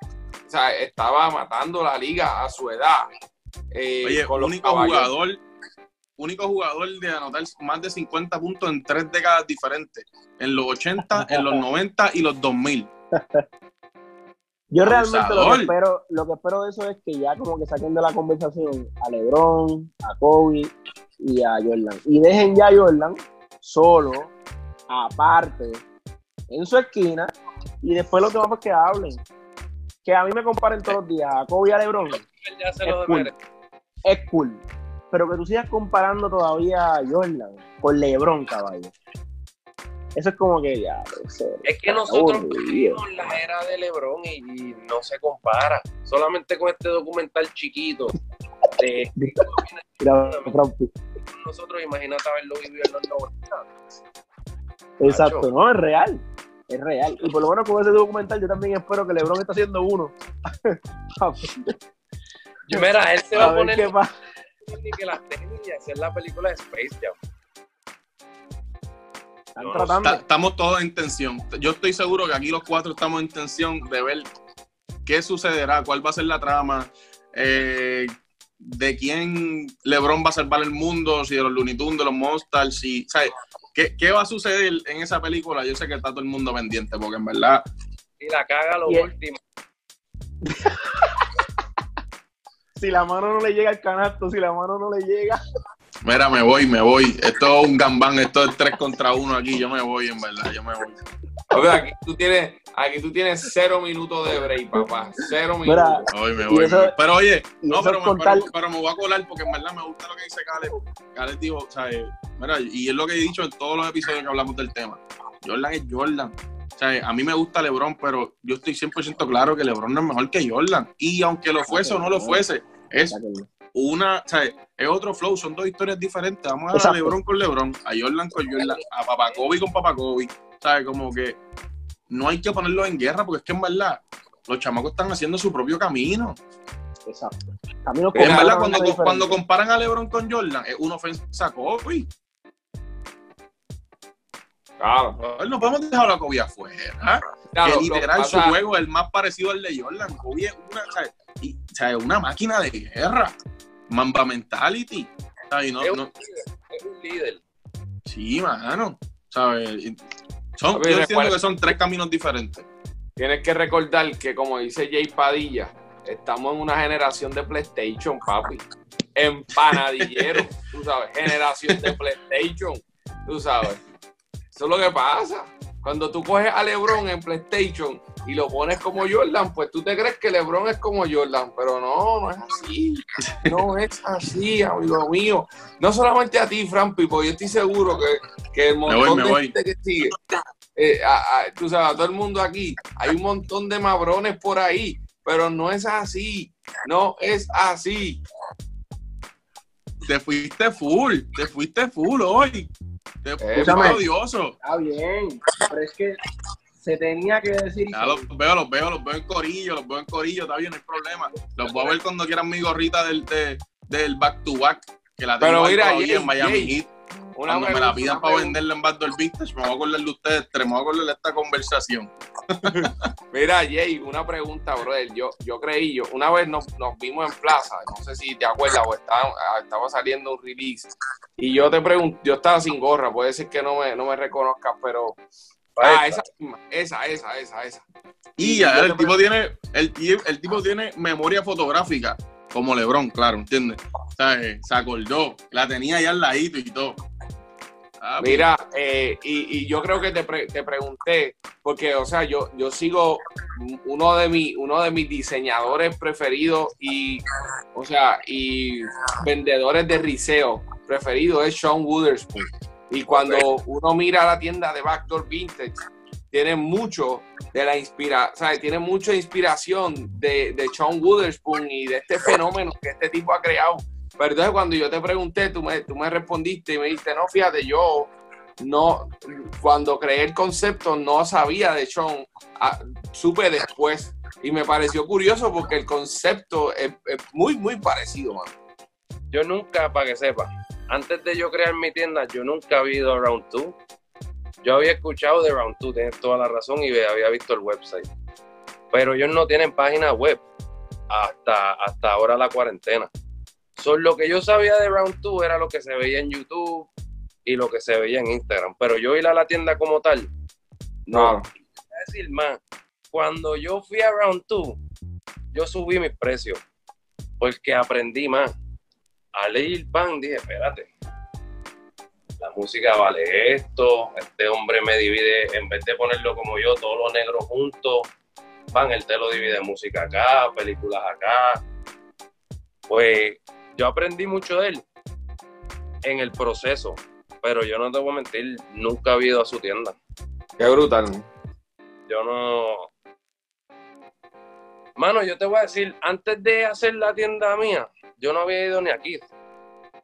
o sea, estaba matando la liga a su edad. Eh, Oye, con único jugador, único jugador de anotar más de 50 puntos en tres décadas diferentes, en los 80, en los 90 y los 2000. Yo realmente lo que, espero, lo que espero de eso es que ya como que saquen de la conversación a LeBron, a Kobe y a Jordan. Y dejen ya a Jordan solo, aparte, en su esquina, y después lo que vamos es que hablen. Que a mí me comparen todos los días a Kobe y a LeBron. es, cool. es cool. Pero que tú sigas comparando todavía a Jordan con LeBron, caballo. Eso es como que ya. es que nosotros vivimos la era de LeBron y, no se compara. Solamente con este documental chiquito. De, nosotros, imagínate haberlo vivido en los 90. Exacto, no, es real. Es real. Y por lo menos con ese documental, yo también espero que LeBron está haciendo uno. yo, mira, él se va a, poner. Ni que las técnicas y hacer la película de Space Jam estamos todos en tensión. Yo estoy seguro que aquí los cuatro estamos en tensión de ver qué sucederá, cuál va a ser la trama, eh, de quién LeBron va a salvar el mundo, si de los Looney Tunes, de los Monsters, si, ¿qué, va a suceder en esa película? Yo sé que está todo el mundo pendiente, porque en verdad. Y la caga lo último. si la mano no le llega al canasto, si la mano no le llega. Mira, me voy, me voy. Esto es un gambán, esto es tres contra uno aquí. Yo me voy, en verdad, yo me voy. Aquí tú tienes, aquí tú tienes cero minutos de break, papá. Cero minutos. Hoy me voy. pero oye, no, pero me, pero, me, voy a colar porque en verdad me gusta lo que dice Caleb. Caleb dijo, o sea, mira, y es lo que he dicho en todos los episodios que hablamos del tema. Jordan es Jordan. O sea, a mí me gusta LeBron, pero yo estoy 100% claro que LeBron no es mejor que Jordan. Y aunque lo fuese o no lo fuese, es una, o sea, es otro flow, son dos historias diferentes. Vamos a a LeBron con LeBron, a Jordan con Jordan, a Papacobi con Papacobi. ¿Sabes? Como que no hay que ponerlo en guerra porque es que en verdad los chamacos están haciendo su propio camino. Exacto. en verdad, cuando, cuando, comparan a LeBron con Jordan, es una ofensa a Kobe. Claro. No podemos dejar a Kobe afuera. que literal su juego es el más parecido al de Jordan. Kobe es una, ¿sabes? Y, ¿sabes? una máquina de guerra. Mamba Mentality. es, un líder, Sí, mano. ¿Sabes? Son, yo entiendo que son tres caminos diferentes. Tienes que recordar que, como dice Jay Padilla, estamos en una generación de PlayStation, papi. Empanadillero, tú sabes, generación de PlayStation, tú sabes. Eso es lo que pasa. Cuando tú coges a LeBron en PlayStation y lo pones como Jordan, pues tú te crees que LeBron es como Jordan, pero no, no es así. No es así, amigo mío. No solamente a ti, Fran Pipo, yo estoy seguro que, que el montón de gente que sigue, eh, tú sabes, a todo el mundo aquí, hay un montón de mabrones por ahí, pero no es así. No es así. Te fuiste full, te fuiste full hoy. Te fuiste odioso. Está bien, pero es que se tenía que decir. Ya los veo, los veo, los veo en corillo, los veo en corillo, está bien, no hay problema. Los voy a ver cuando quieran mi gorrita del, del back to back, que la tengo Pero mira, en Miami Heat. Cuando me la pidan para venderla en Backdoor Vintage, me voy a acordar de ustedes tres, me voy a acordar de esta conversación. Mira, Jay, una pregunta, brother. Yo, yo creí, yo, una vez nos, nos vimos en plaza, no sé si te acuerdas, o estaba, estaba saliendo un release, y yo te pregunto, yo estaba sin gorra, puede ser que no me, no me reconozcas, pero Ah, esa, esa, esa, esa, esa. Y ya, el tipo tiene, el, el, tipo tiene memoria fotográfica, como Lebron, claro, ¿entiendes? O sea, eh, se acordó, la tenía ya al ladito y todo. Ah, Mira, eh, y, y, yo creo que te, te, pregunté, porque, o sea, yo, yo sigo uno de, mi, uno de mis diseñadores preferidos y, o sea, y vendedores de riseo preferidos es Sean Wooderspoon. Y cuando uno mira la tienda de Backdoor Vintage, tiene mucho de la inspiración, tiene mucha inspiración de, de Sean Witherspoon y de este fenómeno que este tipo ha creado. Pero entonces cuando yo te pregunté, tú me, tú me respondiste y me dijiste, no, fíjate, yo no, cuando creé el concepto no sabía de Sean, ah, supe después y me pareció curioso porque el concepto es, muy, muy parecido, man. Yo nunca, para que sepa, antes de yo crear mi tienda, yo nunca había ido Round 2. Yo había escuchado de Round 2, tienes toda la razón, y había visto el website. Pero ellos no tienen página web hasta, hasta ahora la cuarentena. So, lo que yo sabía de Round 2 era lo que se veía en YouTube y lo que se veía en Instagram. Pero yo ir a la tienda como tal, no. no. decir más, cuando yo fui a Round 2, yo subí mis precios porque aprendí más. A leer pan dije, espérate, la música vale esto, este hombre me divide, en vez de ponerlo como yo, todos los negros juntos, pan, él te lo divide música acá, películas acá. Pues yo aprendí mucho de él en el proceso, pero yo no te voy a mentir, nunca he ido a su tienda. Qué brutal. Yo no. Mano, yo te voy a decir, antes de hacer la tienda mía, yo no había ido ni aquí.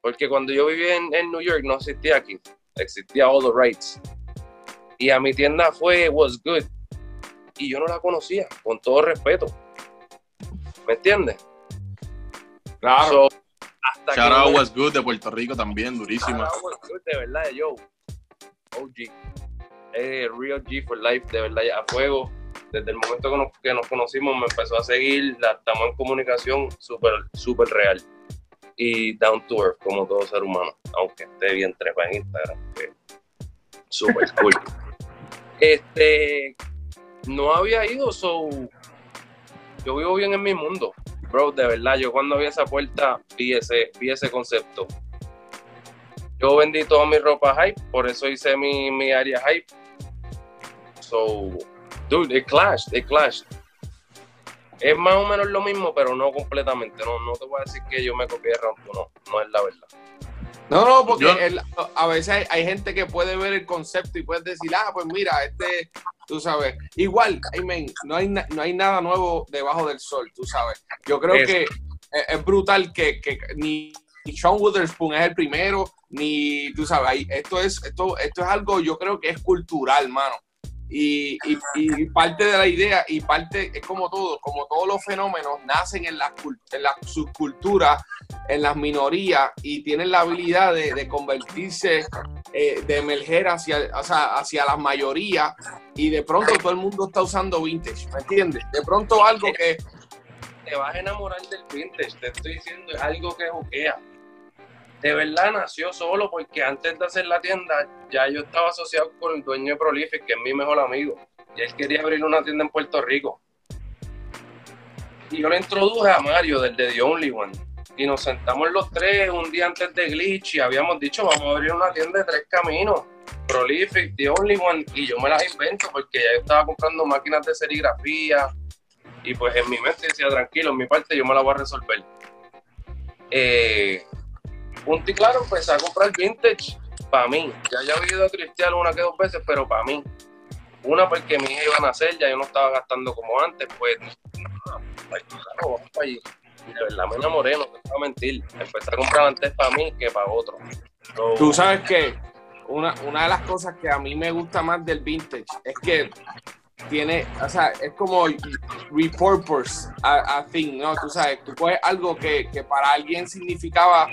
Porque cuando yo vivía en, New York no existía aquí. Existía All the Rights. Y a mi tienda fue Was Good. Y yo no la conocía, con todo respeto. ¿Me entiendes? Claro. Shout Was Good de Puerto Rico también, durísima. Shout Was Good, de verdad, yo. OG. Eh, Real G for Life, de verdad, a fuego. Desde el momento que nos, que nos conocimos me empezó a seguir, la, estamos en comunicación súper, súper real. Y down to earth, como todo ser humano, aunque esté bien trepa en Instagram. Súper cool. este, no había ido, so yo vivo bien en mi mundo bro, de verdad, yo cuando vi esa puerta vi ese, vi ese concepto. Yo vendí toda mi ropa hype, por eso hice mi, mi área hype. So, dude, it clashed, it clashed. Es más o menos lo mismo, pero no completamente. No, no te voy a decir que yo me copié de Rampo, no, no es la verdad. No, no, porque a veces hay, gente que puede ver el concepto y puede decir, ah, pues mira, este, tú sabes. Igual, no, hay, no hay nada nuevo debajo del sol, tú sabes. Yo creo que es, brutal que, que ni Sean Witherspoon es el primero, ni, tú sabes, esto es, esto, esto es algo, yo creo que es cultural, mano. Y, y, parte de la idea y parte es como todo, como todos los fenómenos nacen en las, en las subculturas, en las minorías y tienen la habilidad de, convertirse, eh, de emerger hacia, hacia la mayoría y de pronto todo el mundo está usando vintage, ¿me entiendes? De pronto algo que... Te vas a enamorar del vintage, te estoy diciendo, es algo que juquea de verdad nació solo porque antes de hacer la tienda ya yo estaba asociado con el dueño de Prolific, que es mi mejor amigo, y él quería abrir una tienda en Puerto Rico. Y yo le introduje a Mario del de The Only One. Y nos sentamos los tres un día antes de Glitch y habíamos dicho, vamos a abrir una tienda de tres caminos. Prolific, The Only One, y yo me las invento porque ya yo estaba comprando máquinas de serigrafía y pues en mi mente decía, tranquilo, en mi parte yo me la voy a resolver. Eh, punto y claro, empecé a comprar vintage para mí. Ya había ido a Cristiano una que dos veces, pero para mí. Una porque mi hija iba a nacer, ya yo no estaba gastando como antes, pues no, vamos para allí. De verdad me enamoré, no te voy a mentir. Empecé a comprar antes para mí que para otro. Tú sabes que una, una de las cosas que a mí me gusta más del vintage es que tiene, o sea, es como repurpose a, a thing, ¿no? Tú sabes, tú coges algo que, que para alguien significaba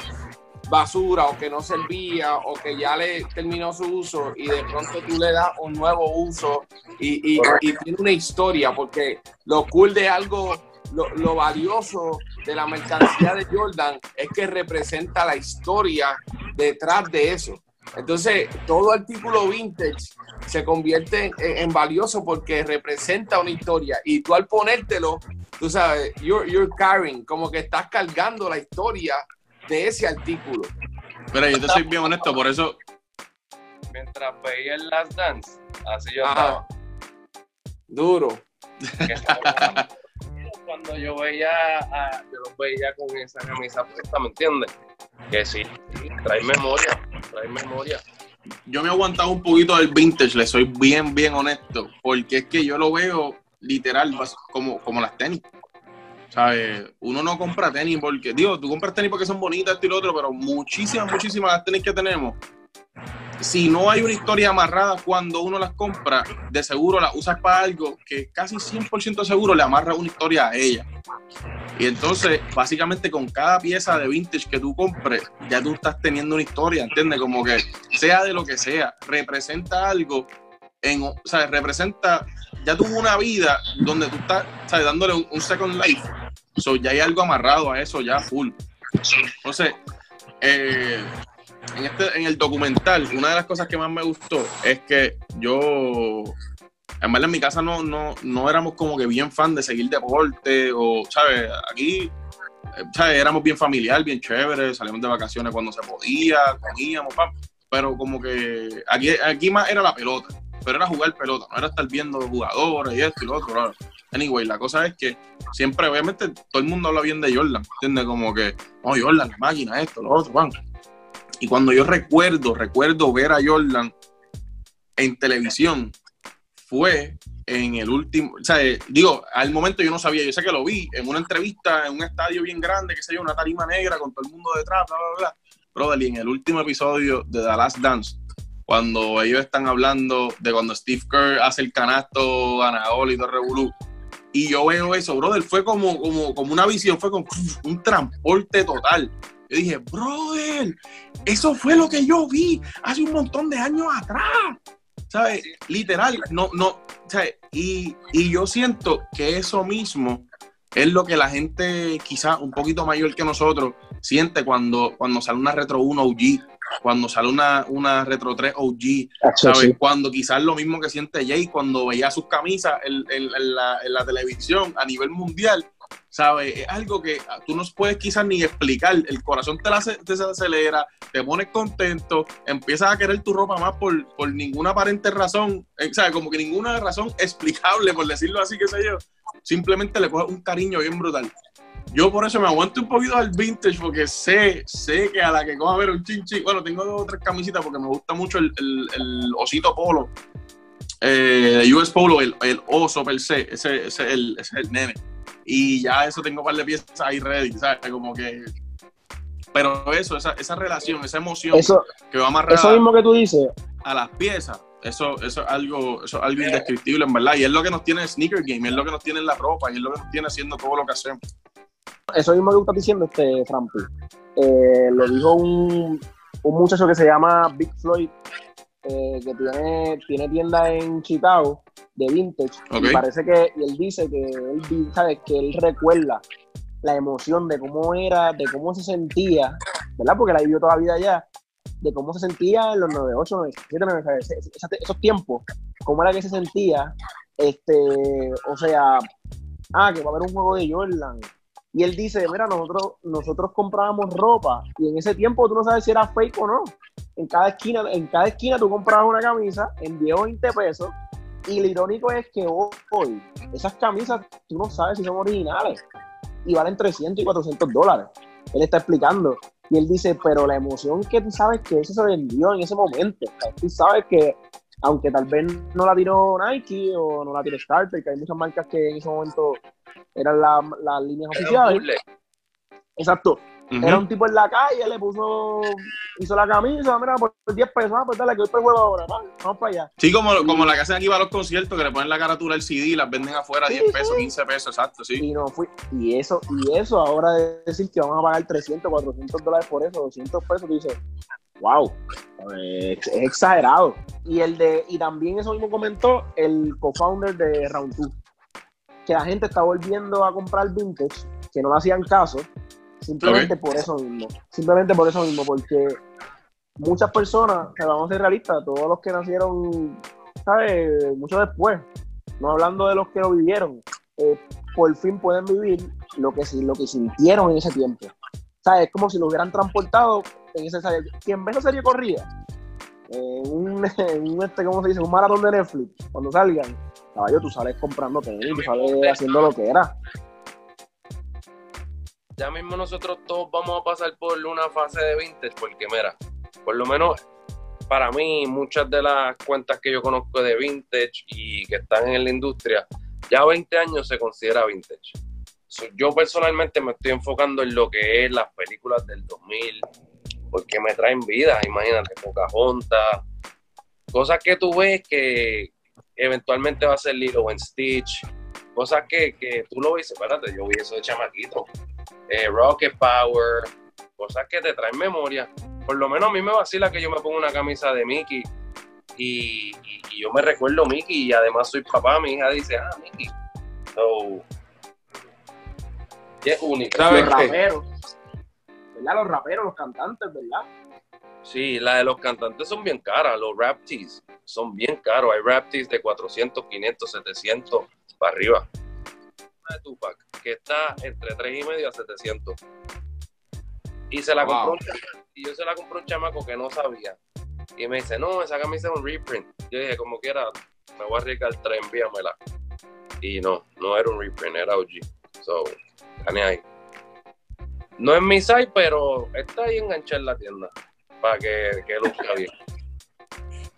basura o que no servía o que ya le terminó su uso y de pronto tú le das un nuevo uso y, tiene una historia porque lo cool de algo, lo, valioso de la mercancía de Jordan es que representa la historia detrás de eso. Entonces, todo artículo vintage se convierte en, valioso porque representa una historia. Y tú al ponértelo, tú sabes, you're, you're carrying, como que estás cargando la historia de ese artículo. Pero yo te soy bien honesto, por eso. Mientras veía el Last Dance, así yo estaba. Duro. Cuando yo veía, a, yo los veía con esa camisa puesta, ¿me entiendes? Que sí, trae memoria, trae memoria. yo me he aguantado un poquito del vintage, le soy bien, bien honesto, porque es que yo lo veo literal como, como las tenis. ¿Sabes? Uno no compra tenis porque, digo, tú compras tenis porque son bonitas, esto y lo otro, pero muchísimas, muchísimas las tenis que tenemos si no hay una historia amarrada cuando uno las compra, de seguro las usas para algo que casi 100% seguro le amarra una historia a ella. Y entonces, básicamente con cada pieza de vintage que tú compres, ya tú estás teniendo una historia, ¿entiendes? Como que sea de lo que sea, representa algo, en, o sea, representa, ya tuvo una vida donde tú estás, ¿sabes? Dándole un, second life. So, ya hay algo amarrado a eso, ya full. Entonces, eh, en, este, en el documental, una de las cosas que más me gustó es que yo, verdad en mi casa no, no, no éramos como que bien fan de seguir deporte o, ¿sabes? Aquí, eh, ¿sabes? Éramos bien familiar, bien chévere, salíamos de vacaciones cuando se podía, comíamos, pero como que aquí, aquí más era la pelota, pero era jugar pelota, no era estar viendo jugadores y esto y lo otro. Anyway, la cosa es que siempre, obviamente, todo el mundo habla bien de Jordan, ¿entiendes? Como que, oh, Jordan, la máquina, esto, lo otro, van. Y cuando yo recuerdo, recuerdo ver a Jordan en televisión, fue en el último, o sea, digo, al momento yo no sabía, yo sé que lo vi en una entrevista en un estadio bien grande, que se yo, una tarima negra con todo el mundo detrás, bla, bla, bla. Brother, y en el último episodio de The Last Dance, cuando ellos están hablando de cuando Steve Kerr hace el canasto ganador y todo revolú, y yo veo eso, brother, fue como, como, como una visión, fue como un transporte total. Yo dije, brother, eso fue lo que yo vi hace un montón de años atrás. ¿Sabes? Literal, no, no, ¿sabes? Y, y yo siento que eso mismo es lo que la gente quizá un poquito mayor que nosotros siente cuando, cuando sale una Retro 1 OG, cuando sale una, una Retro 3 OG, ¿sabes? Cuando quizás lo mismo que siente Jay cuando veía sus camisas en, la, en la televisión a nivel mundial ¿sabes? Es algo que tú no puedes quizás ni explicar. El corazón te, la, acelera, te pones contento, empiezas a querer tu ropa más por, por ninguna aparente razón, eh, ¿sabes? Como que ninguna razón explicable, por decirlo así, qué sé yo. Simplemente le coges un cariño bien brutal. Yo por eso me aguanto un poquito al vintage porque sé, sé que a la que coja a ver un chinchi, bueno, tengo dos o tres camisitas porque me gusta mucho el, el, osito polo, eh, US Polo, el, el, oso per se, ese, ese, es el, ese es el nene y ya eso tengo un par de piezas ahí ready, ¿sabes? Como que... Pero eso, esa, esa relación, esa emoción que va a amarrar eso mismo que tú dices. a las piezas, eso, eso, es algo, eso es algo indescriptible, en verdad. Y es lo que nos tiene el sneaker game, es lo que nos tiene en la ropa, y es lo que nos tiene haciendo todo lo que hacemos. Eso mismo que tú estás diciendo, este, Frampi. Eh, lo dijo un, un muchacho que se llama Big Floyd, eh, que tiene, tiene tienda en Chicago de vintage. Y parece que y él dice que él, ¿sabes? que él recuerda la emoción de cómo era, de cómo se sentía, ¿verdad? Porque la vivió toda la vida allá, de cómo se sentía en los 98, 97, 97 esos tiempos, cómo era que se sentía, este, o sea, ah, que va a haber un juego de Jordan. Y él dice, mira, nosotros, nosotros comprábamos ropa y en ese tiempo tú no sabes si era fake o no. En cada esquina, en cada esquina tú comprabas una camisa en 10 o 20 pesos y lo irónico es que hoy esas camisas tú no sabes si son originales y valen 300 y 400 dólares. Él está explicando. Y él dice, pero la emoción que tú sabes que eso se vendió en ese momento. tú sabes que, aunque tal vez no la tiró Nike o no la tiró Starter, que hay muchas marcas que en ese momento eran las líneas oficiales. Exacto. Era un tipo en la calle, le puso, hizo la camisa, mira, por 10 pesos, ah, pues dale, que hoy juego ahora, vamos para allá. Sí, como, como la que hacen aquí para los conciertos, que le ponen la carátula del CD y las venden afuera 10 pesos, 15 pesos, exacto, sí. Y, no fui, y eso, y eso ahora de decir que vamos a pagar 300, 400 dólares por eso, 200 pesos, tú dices, wow, es, exagerado. Y el de, y también eso mismo comentó el co-founder de Round 2, que la gente está volviendo a comprar vintage, que no le hacían caso, Simplemente por eso mismo. Simplemente por eso mismo, porque muchas personas, vamos a ser realistas, todos los que nacieron, ¿sabes? Mucho después, no hablando de los que lo vivieron, eh, por fin pueden vivir lo que, lo que sintieron en ese tiempo. ¿Sabes? Es como si lo hubieran transportado en ese ¿sabes? Quien ve esa serie corrida, en un, este, ¿cómo se dice? Un maratón de Netflix, cuando salgan, tú sales comprando tenis, tú sales haciendo lo que era ya mismo nosotros todos vamos a pasar por una fase de vintage, porque mira, por lo menos para mí, muchas de las cuentas que yo conozco de vintage y que están en la industria, ya 20 años se considera vintage. yo personalmente me estoy enfocando en lo que es las películas del 2000, porque me traen vida, imagínate, Pocahontas, cosas que tú ves que eventualmente va a ser Lilo en Stitch, cosas que, que tú lo ves, espérate, yo vi eso de chamaquito, eh, Rocket Power, cosas que te traen memoria por lo menos a mí me vacila que yo me ponga una camisa de Mickey y, yo me recuerdo Mickey y además soy papá, mi hija dice, ah, Mickey. So, es única. Los raperos, ¿verdad? Los raperos, los cantantes, ¿verdad? Sí, la de los cantantes son bien caras, los rap tees son bien caros. Hay rap tees de 400, 500, 700 para arriba. Una de Tupac, que está entre 3 y medio a 700. Y se la compró y yo se la compré un chamaco que no sabía. Y me dice, no, esa camisa es un reprint. Yo dije, como quiera, me voy a arriesgar el tren, envíamela. Y no, no era un reprint, era OG. So, gané ahí. No es mi site, pero está ahí enganchada en la tienda. Para que, que luzca bien.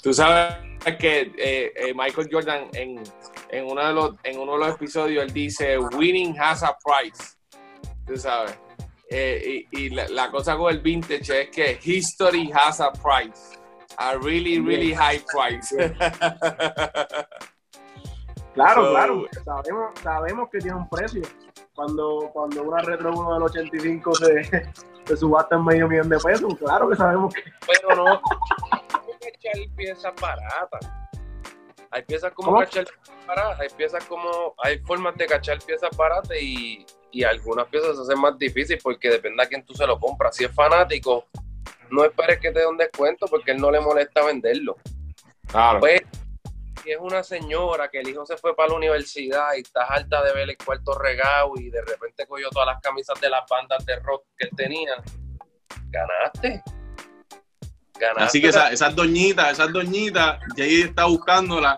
Tú sabes que eh, eh, Michael Jordan en, en, uno de los, en uno de los episodios él dice, winning has a price. Tú sabes. Eh, y, la, cosa con el vintage es que history has a price, a really, really high price. claro, claro, sabemos, sabemos que tiene un precio. Cuando, cuando una retro 1 del 85 se, se subasta en medio millón de pesos, claro que sabemos que. Pero no, hay que echar piezas baratas. Hay piezas como cachar baratas, hay piezas como, hay formas de cachar piezas baratas y y algunas piezas se hacen más difíciles porque depende a quién tú se lo compras. Si es fanático, no esperes que te dé un descuento porque él no le molesta venderlo. Claro. Pues, si es una señora que el hijo se fue para la universidad y estás alta de ver el cuarto regado y de repente cogió todas las camisas de las bandas de rock que él tenía, ganaste. Ganaste. Así que esas doñitas, esas doñitas, Jay está buscándola.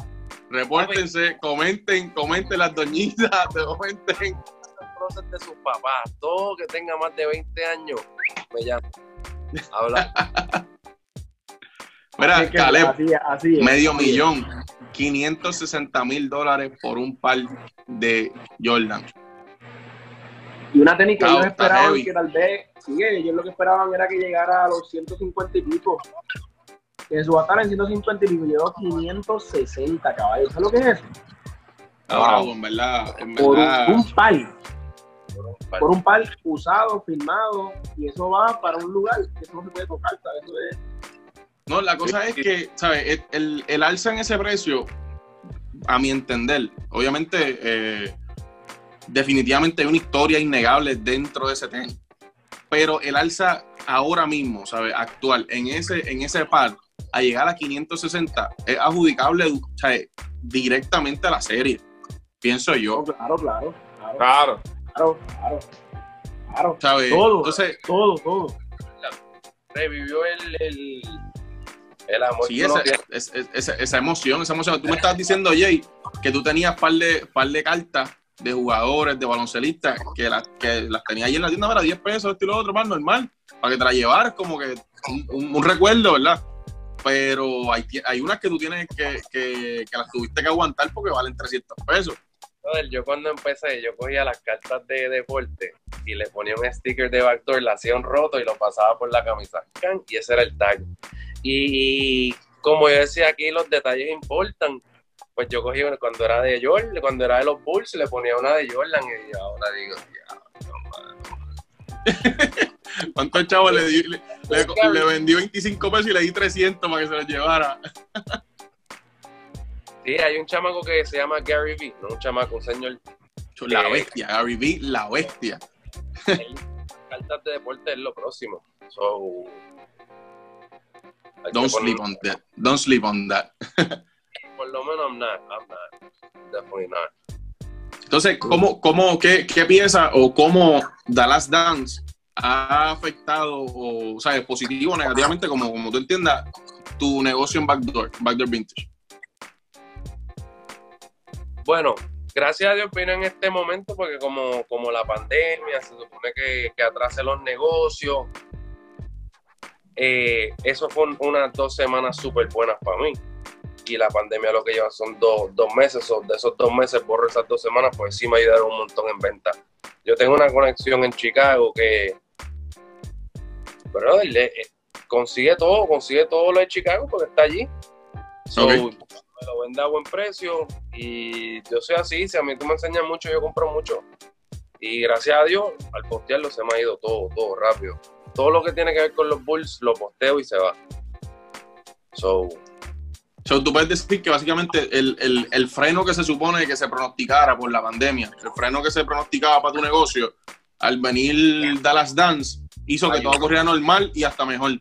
Repórtense, comenten, comenten las doñitas, comenten de sus papás, todo que tenga más de 20 años, me llama. Habla. Mira, Caleb, medio millón, 560 mil dólares por un par de Jordan. Y una técnica que ellos esperaban que tal vez, sí, ellos lo que esperaban era que llegara a los 150 y pico. Que su batalla en 150 y pico llegó a 560 caballos. ¿Sabes lo que es eso? Ahora, en verdad, en verdad. Por un par por un par usado, firmado, y eso va para un lugar que eso no se puede tocar, ¿sabes? No, la cosa es que, ¿sabes? El, el, alza en ese precio, a mi entender, obviamente, eh, definitivamente hay una historia innegable dentro de ese tenis. Pero el alza ahora mismo, ¿sabes? Actual, en ese, en ese par, a llegar a 560, es adjudicable ¿sabes? directamente a la serie, pienso yo. Claro, claro. Claro. claro. Claro, claro. Todo, Entonces, todo, todo. Revivió el, el, el amor. Sí, esa, esa, esa, emoción, esa emoción. Tú me estabas diciendo, Jay, que tú tenías par de, par de cartas de jugadores, de baloncelistas, que las, que las tenías ahí en la tienda para 10 pesos, esto y lo otro, más normal, para que te las llevaras como que un, un, recuerdo, ¿verdad? Pero hay, hay unas que tú tienes que, que, que las tuviste que aguantar porque valen 300 pesos yo cuando empecé, yo cogía las cartas de deporte y le ponía un sticker de backdoor, le hacía un roto y lo pasaba por la camisa. Y ese era el tag. Y como yo decía aquí, los detalles importan. Pues yo cogí cuando era de Jordan, cuando era de los Bulls, le ponía una de Jordan y ahora digo, ¿Cuántos chavos le, le, le, vendió 25 pesos y le di 300 para que se los llevara? Sí, hay un chamaco que se llama Gary Vee, no un chamaco, un señor. La bestia, Gary Vee, la bestia. Cartas de deporte es lo próximo. Don't sleep on that. Don't sleep on that. Por lo menos I'm not. I'm not. Definitely not. Entonces, ¿cómo, cómo, qué, qué piensa o cómo Dallas Dance ha afectado, o, sea, positivo o negativamente, como, como tú entiendas, tu negocio en Backdoor, Backdoor Vintage? Bueno, gracias a Dios vino en este momento porque como, como la pandemia se supone que, que atrase los negocios, eh, eso fue unas dos semanas súper buenas para mí. Y la pandemia lo que lleva son dos, meses, o de esos dos meses borro esas dos semanas, pues sí me ayudaron un montón en venta. Yo tengo una conexión en Chicago que, pero eh, consigue todo, consigue todo lo de Chicago porque está allí. Me lo vende a buen precio y yo soy así, si a mí tú me enseñas mucho, yo compro mucho. Y gracias a Dios, al postearlo se me ha ido todo, todo rápido. Todo lo que tiene que ver con los Bulls lo posteo y se va. So, So, tú puedes decir que básicamente el, freno que se supone que se pronosticara por la pandemia, el freno que se pronosticaba para tu negocio, al venir Dallas Dance, hizo que todo corriera normal y hasta mejor.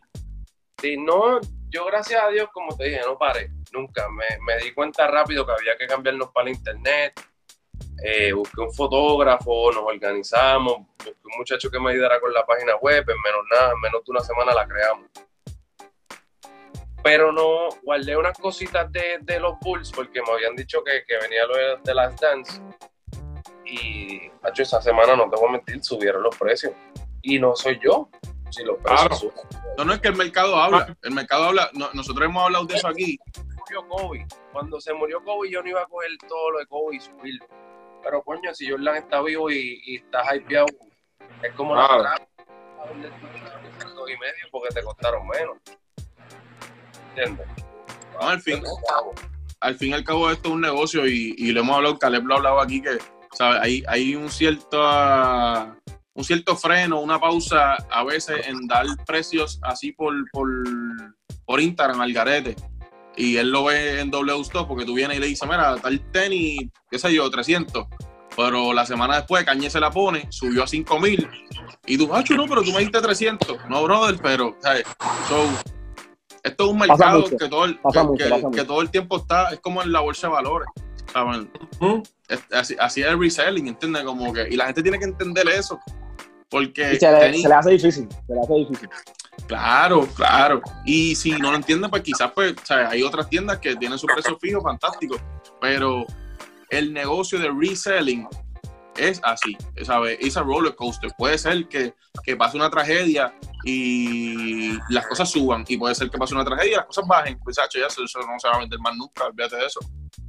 Sí, no, yo gracias a Dios, como te dije, no paré, nunca. Me, me di cuenta rápido que había que cambiarnos para el internet. Eh, busqué un fotógrafo, nos organizamos, busqué un muchacho que me ayudara con la página web, en menos nada, en menos de una semana la creamos. Pero no guardé unas cositas de, de, los Bulls porque me habían dicho que, que venía lo de, las Dance y hecho esa semana no te voy a mentir subieron los precios. Y no soy yo si los precios suben. no no es que el mercado habla ah. el mercado habla nosotros hemos hablado de eso aquí. Murió Kobe cuando se murió Kobe yo no iba a coger todo lo de Kobe y subirlo pero coño si Jordan está vivo y, y está hypeado es como la la y medio porque te costaron menos. Al, fin, al fin y al cabo esto es un negocio y, y lo hemos hablado, Caleb lo ha hablado aquí, que Hay, hay un cierto un cierto freno, una pausa a veces en dar precios así por, por, por Instagram al garete. Y él lo ve en doble stop porque tú vienes y le dices, mira, tal tenis, qué sé yo, 300. Pero la semana después Cañé se la pone, subió a 5000. Y tú, macho, no, pero tú me diste 300. No, brother, pero, ¿sabes? So, esto es un mercado que todo, el, que, todo el tiempo está, es como en la bolsa de valores. ¿saben? así, así, es el reselling, ¿entiendes? Como que, y la gente tiene que entender eso. Porque se, le, hace difícil, se le hace difícil. Claro, claro. Y si no lo entienden, pues quizás pues, hay otras tiendas que tienen su precio fijo, fantástico. Pero el negocio de reselling es así, ¿sabes? Es a roller coaster. Puede ser que, que, pase una tragedia y las cosas suban, y puede ser que pase una tragedia y las cosas bajen. Pues, ya eso, no se va a vender más nunca, olvídate de eso.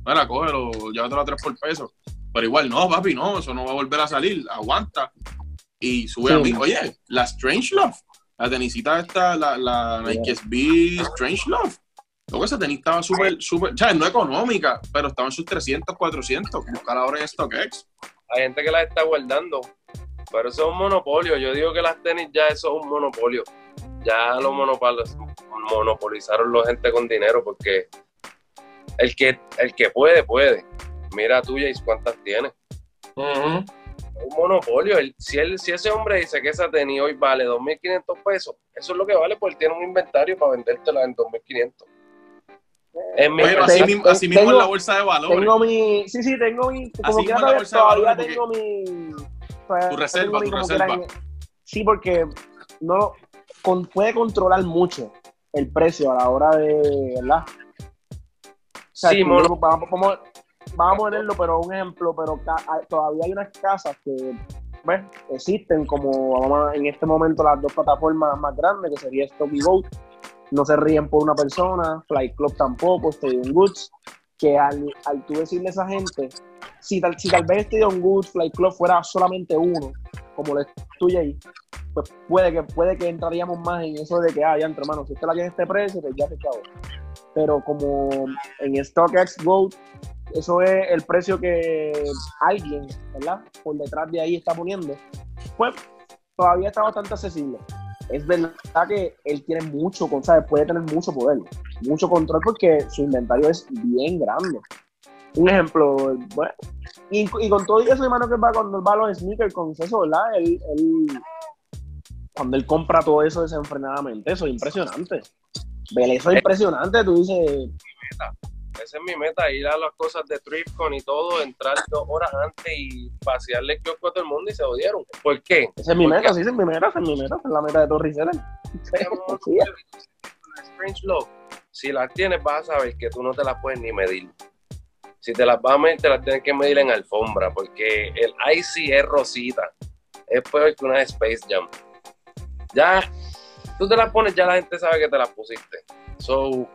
Mira, cógelo, llévatelo a tres por peso. Pero igual, no, papi, no, eso no va a volver a salir, aguanta. Y sube a mí. Oye, la Strange Love, la tenisita esta, la, la Nike SB Strange Love. Luego esa tenis estaba súper, súper, o sea, no económica, pero estaba en sus 300, 400. Buscar ahora en StockX. Hay gente que las está guardando, pero eso es un monopolio. Yo digo que las tenis ya eso es un monopolio. Ya los monopolizaron la gente con dinero porque el que, el que puede, puede. Mira tuya y cuántas tiene. Un monopolio. si, él, si ese hombre dice que esa tenis hoy vale 2.500 pesos, eso es lo que vale porque él tiene un inventario para vendértela en 2.500. Pero así, mismo, así mismo en la bolsa de valores. Tengo mi. Sí, sí, tengo mi. Como que todavía tengo mi. tu reserva, tu reserva. sí, porque no puede controlar mucho el precio a la hora de. ¿Verdad? sí, vamos, vamos, vamos, a ponerlo, pero un ejemplo, pero todavía hay unas casas que existen como en este momento las dos plataformas más grandes, que sería Stock y no se ríen por una persona, Flight Club tampoco, Stadium Goods, que al, al tú decirle a esa gente, si tal, si tal vez Stadium Goods, Flight Club fuera solamente uno, como lo tuyo ahí, pues puede que, puede que entraríamos más en eso de que, ah, ya, hermano, si usted la tiene este precio, pues ya se acabó. Pero como en StockX Gold, eso es el precio que alguien, ¿verdad? Por detrás de ahí está poniendo, pues todavía está bastante accesible es verdad que él tiene mucho, ¿sabes? puede tener mucho poder, mucho control porque su inventario es bien grande. Un ejemplo, bueno, y, con todo eso, hermano, que va cuando él va a los sneakers con eso, ¿verdad? Él, cuando él compra todo eso desenfrenadamente, eso es impresionante. Ver eso es impresionante, tú dices, esa es mi meta, ir a las cosas de TriftCon y todo, entrar dos horas antes y pasearle el kiosco a todo el mundo y se odiaron. ¿Por qué? Esa es mi meta, sí, esa es mi meta, esa es mi meta, esa es la meta de Torri Strange Love, si las tienes vas a saber que tú no te las puedes ni medir. Si te las vas a medir, te las tienes que medir en alfombra, porque el IC es rosita. Es peor que una Space Jam. Ya tú te las pones, ya la gente sabe que te las pusiste. So,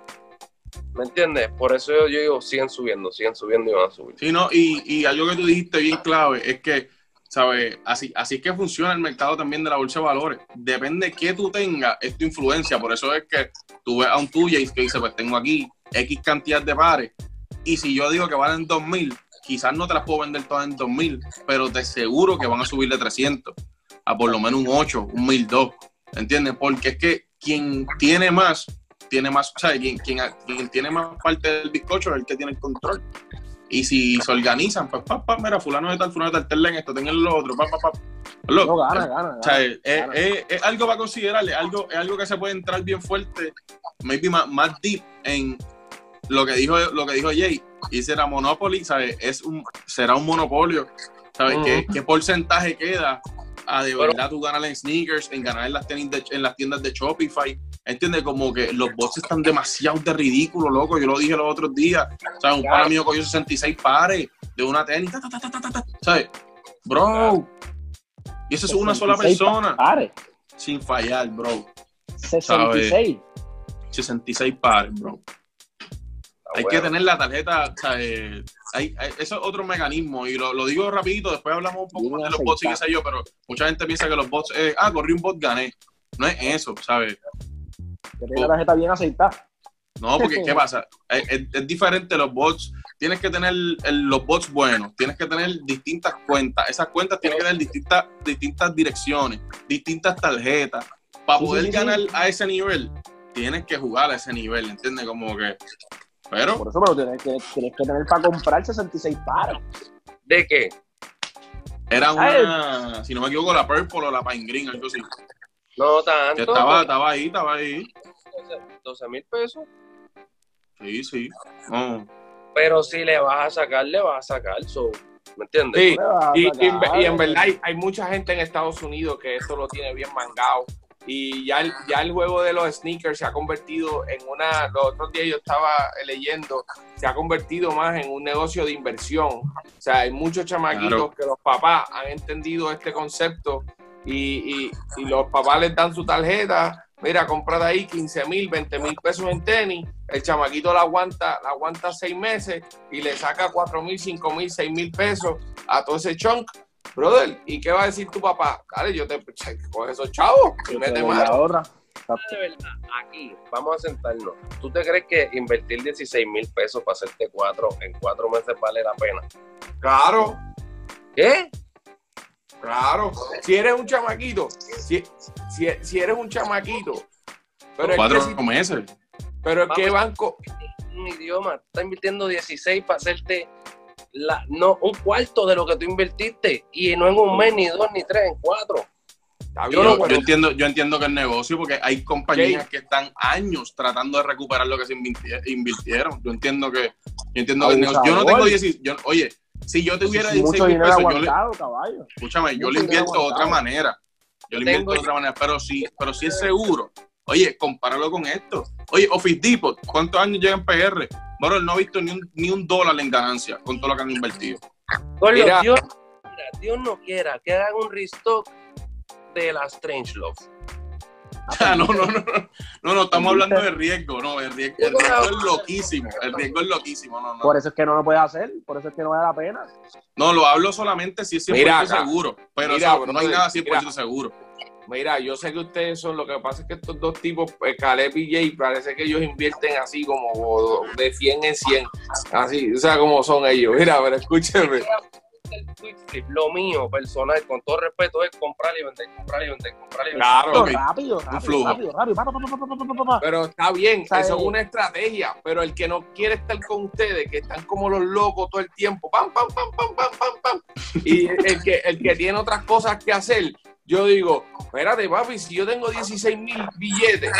¿me entiendes? Por eso yo, digo, siguen subiendo, siguen subiendo y van a subir. Sí, no, y, y algo que tú dijiste bien clave es que, ¿sabes? Así, así es que funciona el mercado también de la bolsa de valores. Depende de qué tú tengas, es tu influencia. Por eso es que tú ves a un tuyo y que dice, pues tengo aquí X cantidad de pares. Y si yo digo que valen 2000, quizás no te las puedo vender todas en 2000, pero te aseguro que van a subir de 300 a por lo menos un 8, un 1002. ¿Entiendes? Porque es que quien tiene más, tiene más, o sea, quien, quien, tiene más parte del bizcocho es el que tiene el control. Y si se organizan, pues, pa, pa, mira, fulano de tal, fulano de tal, en esto, tengan lo otro, pa, pa, pa. no, gana, gana, O sea, es, Es, es, algo para considerarle, algo, es algo que se puede entrar bien fuerte, maybe más, más deep en lo que dijo, lo que dijo Jay, y será Monopoly, ¿sabes? Es un, será un monopolio, ¿sabes? ¿Qué, ¿Qué, porcentaje queda a de verdad tú ganar en sneakers, en ganar en las, tiendas de, en las tiendas de Shopify? ¿Entiendes? Como que los bots están demasiado de ridículo, loco. Yo lo dije los otros días. ¿Sabes? Un par mío cogió 66 pares de una tenis, ¿sabes? Bro. Y eso es una sola persona. Pares. Sin fallar, bro. 66. 66 pares, bro hay que tener la tarjeta, hay, eso es otro mecanismo y lo, digo rapidito, después hablamos un poco más de los bots y qué sé yo, pero mucha gente piensa que los bots es, ah, corrí un bot, gané. No es eso, ¿sabes? Que la tarjeta bien aceitada. No, porque ¿qué pasa? Es, diferente los bots. Tienes que tener los bots buenos, tienes que tener distintas cuentas. Esas cuentas tienen que tener distintas, distintas direcciones, distintas tarjetas. Para poder ganar a ese nivel, tienes que jugar a ese nivel, ¿entiendes? Como que pero. Por eso, pero tienes que, tienes que tener para comprar 66 pares. ¿De qué? Era una, si no me equivoco, la Purple o la Pine Green, algo así. No tanto. estaba, estaba ahí, estaba ahí. 12 mil pesos. Sí, sí. Pero si le vas a sacar, le vas a sacar. So, ¿Me entiendes? Sí, y, y, en verdad hay, hay, mucha gente en Estados Unidos que esto lo tiene bien mangado y ya el, ya el juego de los sneakers se ha convertido en una, los otros días yo estaba leyendo, se ha convertido más en un negocio de inversión. O sea, hay muchos chamaquitos que los papás han entendido este concepto y, y, y, los papás les dan su tarjeta, mira, compra ahí 15 mil, 20 mil pesos en tenis, el chamaquito la aguanta, la aguanta seis meses y le saca 4 mil, 5 mil, 6 mil pesos a todo ese chunk brother, ¿y qué va a decir tu papá? Dale, yo te coge esos chavos y mete mano. De verdad, aquí, vamos a sentarnos. ¿Tú te crees que invertir 16 mil pesos para hacerte cuatro en cuatro meses vale la pena? Claro. ¿Qué? Claro. Si eres un chamaquito, si, si, eres un chamaquito. Pero cuatro meses. Pero ¿qué banco? Un idioma, está invirtiendo 16 para hacerte la, no, un cuarto de lo que tú invertiste y no en un mes, ni dos, ni tres, en cuatro. Yo, entiendo, yo entiendo que es negocio porque hay compañías que están años tratando de recuperar lo que se invirtieron. Yo entiendo que, yo entiendo que es negocio. Yo no tengo 10, oye, si yo tuviera 16 mil pesos, yo le, escúchame, yo le invierto de otra manera. Yo le invierto de otra manera, pero si, pero si es seguro. Oye, compáralo con esto. Oye, Office Depot, ¿cuántos años llevan PR? Bueno, él no ha visto ni un, ni un dólar en ganancia con todo lo que han invertido. Mira. Dios, Dios no quiera que hagan un restock de la Strange Love. no, no, no, no, no, no, estamos hablando de riesgo, no, el riesgo, el riesgo es loquísimo, el riesgo es loquísimo, no, no. Por eso es que no lo puedes hacer, por eso es que no vale la pena. No, lo hablo solamente si es 100% seguro, pero no hay nada 100% seguro. Mira, yo sé que ustedes son, lo que pasa es que estos dos tipos, pues, Caleb y Jay, parece que ellos invierten así como de 100 en 100, así, o sea, como son ellos. Mira, pero escúcheme. Lo mío personal, con todo respeto, es comprar y vender, comprar y vender, comprar y vender. Claro, rápido, rápido, rápido, rápido, Pero está bien, eso es una estrategia. Pero el que no quiere estar con ustedes, que están como los locos todo el tiempo, pam, pam, pam, pam, pam, pam, pam. Y el que, el que tiene otras cosas que hacer, yo digo, espérate, papi, si yo tengo 16 mil billetes,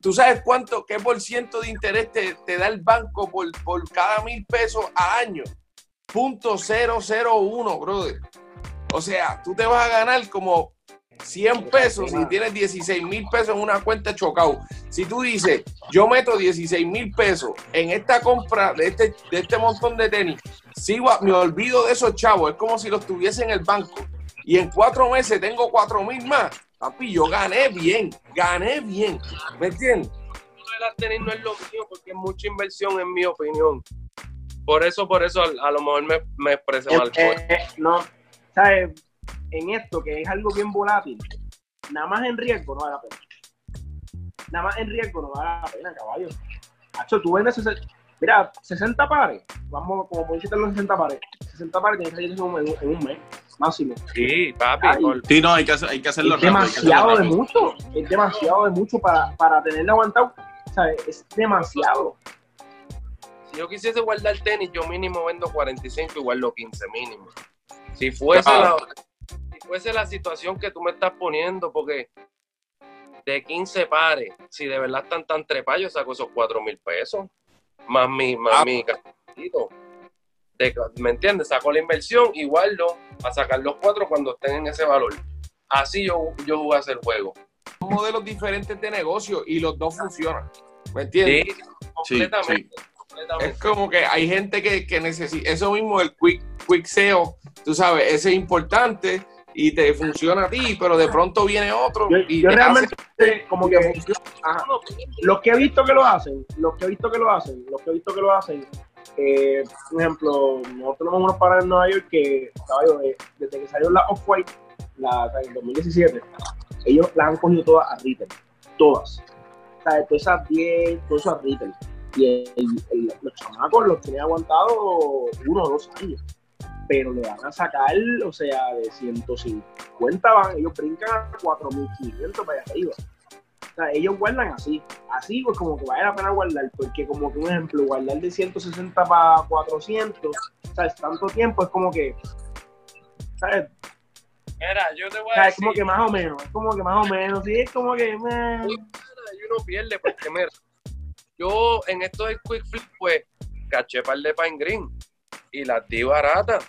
¿tú sabes cuánto, qué por ciento de interés te, da el banco por, cada mil pesos al año? Punto 001, brother. O sea, tú te vas a ganar como 100 pesos si tienes 16 mil pesos en una cuenta chocado. Si tú dices, yo meto 16 mil pesos en esta compra de este, de este montón de tenis, sigo, me olvido de esos chavos, es como si los tuviese en el banco y en cuatro meses tengo cuatro mil más, Papi, yo gané bien, gané bien. ¿Me entiendes? las tenis no es lo mío porque es mucha inversión en mi opinión. Por eso, por eso a, lo mejor me, me expresé mal. Eh, eh, no, ¿sabes? En esto que es algo bien volátil, nada más en riesgo no vale la pena. Nada más en riesgo no vale la pena, caballo. Hacho, tú vendes, mira, 60 pares, vamos, como por los 60 pares, 60 pares tienes que salir en, en un mes máximo. Sí, papi. sí, no, hay que, hay que hacerlo es Demasiado de mucho, es demasiado de mucho para, para tenerlo aguantado es demasiado. Si yo quisiese guardar tenis, yo mínimo vendo 45 y guardo 15 mínimo. Si fuese, la, si fuese la situación que tú me estás poniendo, porque de 15 pares, si de verdad están tan trepados, yo saco esos 4 mil pesos, más mi, más ah. mi ¿Me entiendes? Saco la inversión y guardo a sacar los cuatro cuando estén en ese valor. Así yo, yo voy a hacer juego modelos diferentes de negocio y los dos funcionan. ¿Me entiendes? Sí, completamente, Es como que hay gente que, que necesita, eso mismo, el quick, quick SEO, tú sabes, ese es importante y te funciona a ti, pero de pronto viene otro. Yo, y realmente, como que los que he visto que lo hacen, los que he visto que lo hacen, los que he visto que lo hacen, eh, por ejemplo, nosotros tenemos unos para en Nueva York que, caballo, desde que salió la Off-White, la, en 2017, ellos las han cogido todas a retail, todas. O sea, todas esas 10, todo eso a retail. Y los chamacos los tienen aguantado uno o dos años. Pero le van a sacar, o sea, de 150 van, ellos brincan a 4.500 para allá arriba. O sea, ellos guardan así. Así, pues como que vale la pena guardar, porque como que un ejemplo, guardar de 160 para 400, ¿sabes? Tanto tiempo es como que, ¿sabes? Mira, yo te voy a decir. Es como que más o menos, es como que más o menos, sí, es como que. Man. Y uno pierde, porque mira, yo en esto del Quick Flip, pues, caché par de Pine Green y las di baratas.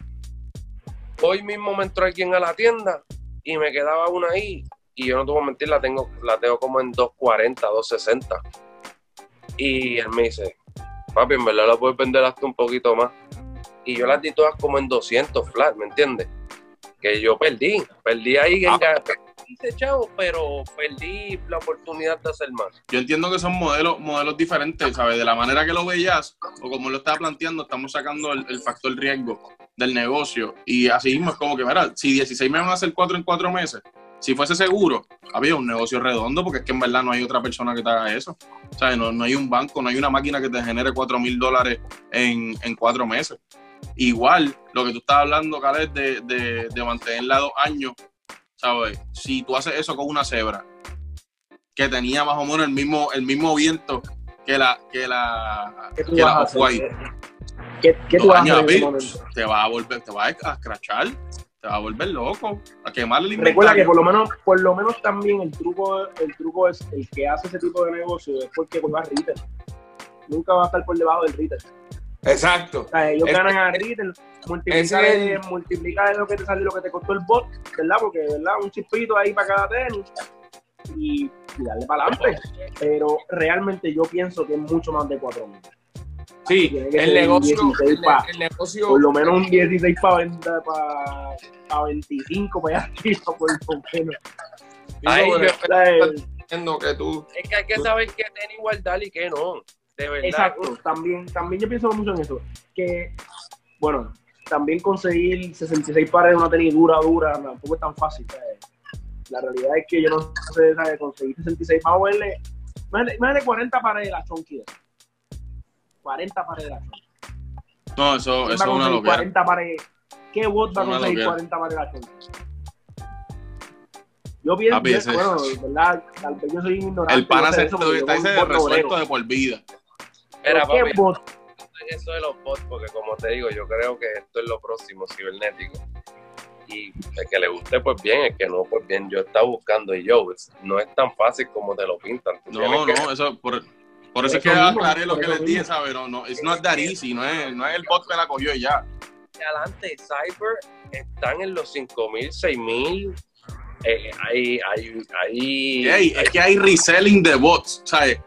Hoy mismo me entró alguien a la tienda y me quedaba una ahí. Y yo no te voy a mentir, la tengo, la tengo como en 240, 260. Y él me dice, papi, en verdad la puedes vender hasta un poquito más. Y yo las di todas como en 200 flat, ¿me entiendes? que yo perdí. Perdí ahí en ah. chavo, pero perdí la oportunidad de hacer más. Yo entiendo que son modelos, modelos diferentes, ¿sabes? De la manera que lo veías, o como lo estaba planteando, estamos sacando el, factor riesgo del negocio. Y así mismo es como que, mira, si 16 me van a hacer 4 en 4 meses, si fuese seguro, había un negocio redondo, porque es que en verdad no hay otra persona que te haga eso. ¿Sabes? No, no hay un banco, no hay una máquina que te genere 4 mil dólares en, en 4 meses. Igual, lo que tú estás hablando, Caleb, de, de, de mantenerla dos años, ¿sabes? Si tú haces eso con una cebra, que tenía más o menos el mismo, el mismo viento que la, que la, que la Off-White. ¿Qué, qué tú vas a hacer Te va a volver, te va a escrachar, te va a volver loco, a quemarle el inventario. Recuerda que por lo menos, por lo menos también el truco, el truco es el que hace ese tipo de negocio es porque va a retail. Nunca va a estar por debajo del retail. Exacto. O sea, ellos ganan a retail, multiplica, de lo que te sale lo que te costó el bot, ¿verdad? Porque, ¿verdad? Un chispito ahí para cada tenis y, darle para adelante. Pero realmente yo pienso que es mucho más de 4 mil. Sí, el negocio, el, negocio. Por lo menos un 16 para para, para 25 para allá por lo menos. Ay, que tú, es que hay que saber qué tenis guardar y qué no. De verdad. Exacto, también, también yo pienso mucho en eso. Que, bueno, también conseguir 66 pares de una tenis dura, dura, tampoco es tan fácil. La realidad es que yo no sé, ¿sabes? conseguir 66, vamos a verle, más de 40 pares de la Chonky. 40 pares de la. No, eso, eso es una locura. 40 pares, ¿Qué bot va a conseguir 40 pares de la? Yo pienso, bueno, ¿verdad? Tal vez yo soy ignorante. El pana se está resuelto de por vida. Era, papi, eso de los bots, porque como te digo, yo creo que esto es lo próximo cibernético. Y el que le guste, pues bien, el que no, pues bien. Yo estaba buscando y yo, no es tan fácil como te lo pintan. no, no, eso por, por eso es que aclaré lo que les dije, ¿sabes? No, no, it's not that easy, no es, no es el bot que la cogió y ya. Adelante, Cyber están en los 5.000, 6.000 eh, hay, hay, hay, es que hay reselling de bots, ¿sabes?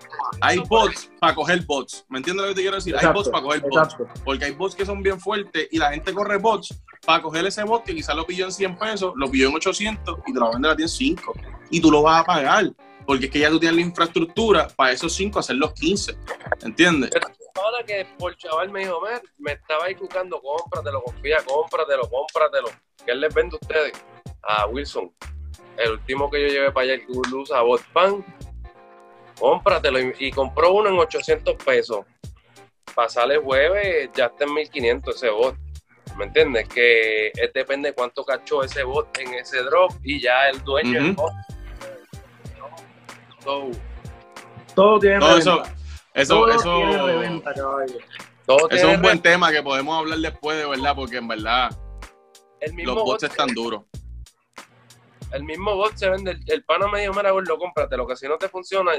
Hay bots para coger bots, ¿me entiendes lo que te quiero decir? hay bots para coger bots, porque hay bots que son bien fuertes y la gente corre bots para coger ese bot que quizás lo pilló en 100 pesos, lo pilló en 800 y te lo vende a ti en 5. y tú lo vas a pagar. Porque es que ya tú tienes la infraestructura para esos 5 hacer los 15. ¿Entiendes? Ahora que por chaval me dijo, me estaba ahí buscando, cómpratelo, confía, cómpratelo, cómpratelo. ¿Qué les vende a ustedes? A Wilson. El último que yo llevé para allá, el que usa Botpan, cómpratelo. Y, compró uno en 800 pesos. Pasale jueves, ya está en 1500 ese bot. ¿Me entiendes? Que es, depende de cuánto cachó ese bot en ese drop y ya el dueño del bot todo tiene todo eso, eso, eso, eso es un buen tema que podemos hablar después de verdad, porque en verdad los bots están duros. El mismo bot se vende, el, el pana medio mera, lo cómprate, lo que si no te funciona,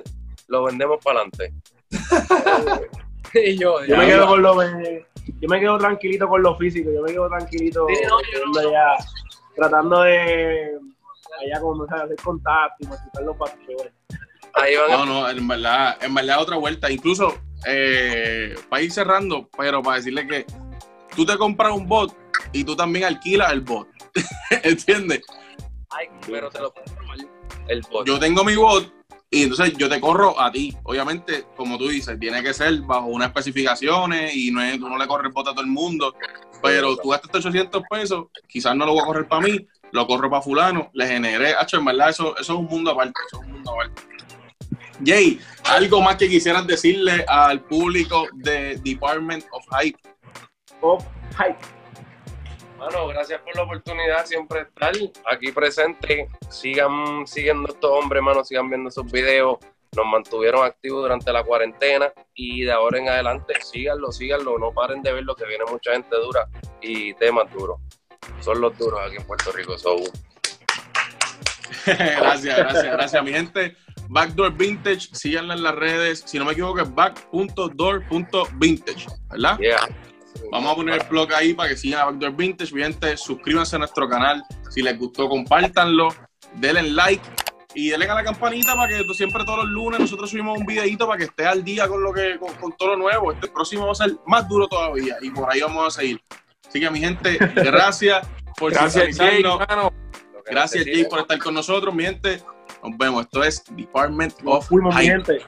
lo vendemos para adelante. y yo, yo me quedo con lo yo me quedo tranquilito con lo físico, yo me quedo tranquilito tratando de allá como hacer contacto y modificar los patrones. No, no, en verdad, en verdad otra vuelta. Incluso, eh, para ir cerrando, pero para decirle que tú te compras un bot y tú también alquilas el bot. ¿Entiendes? Ay, pero te lo el bot. Yo tengo mi bot y entonces yo te corro a ti. Obviamente, como tú dices, tiene que ser bajo unas especificaciones y no es, tú no le corres bot a todo el mundo. Pero tú gastas 800 pesos, quizás no lo voy a correr para mí, lo corro para fulano, le generé, hecho, en verdad, eso, eso es un mundo aparte, eso es un mundo aparte. Jay, ¿algo más que quisieras decirle al público de Department of Hype? Of Hype. Bueno, gracias por la oportunidad siempre estar aquí presente. Sigan siguiendo estos hombres, hermano, sigan viendo esos videos. Nos mantuvieron activos durante la cuarentena y de ahora en adelante síganlo, síganlo, no paren de ver lo que viene mucha gente dura y temas duros. Son los duros aquí en Puerto Rico. gracias, gracias, gracias, mi gente. Backdoor Vintage, síganla en las redes. Si no me equivoco, es back.door.vintage, ¿verdad? Vamos a poner el blog ahí para que sigan a Backdoor Vintage. Mi gente, suscríbanse a nuestro canal. Si les gustó, compártanlo. Denle like y denle a la campanita para que siempre todos los lunes nosotros subimos un videito para que esté al día con lo que con, todo lo nuevo. Este próximo va a ser más duro todavía y por ahí vamos a seguir. Así que mi gente, gracias por gracias Jay, Gracias Jay por estar con nosotros, mi gente. Nos vemos. Esto es Department of Hype.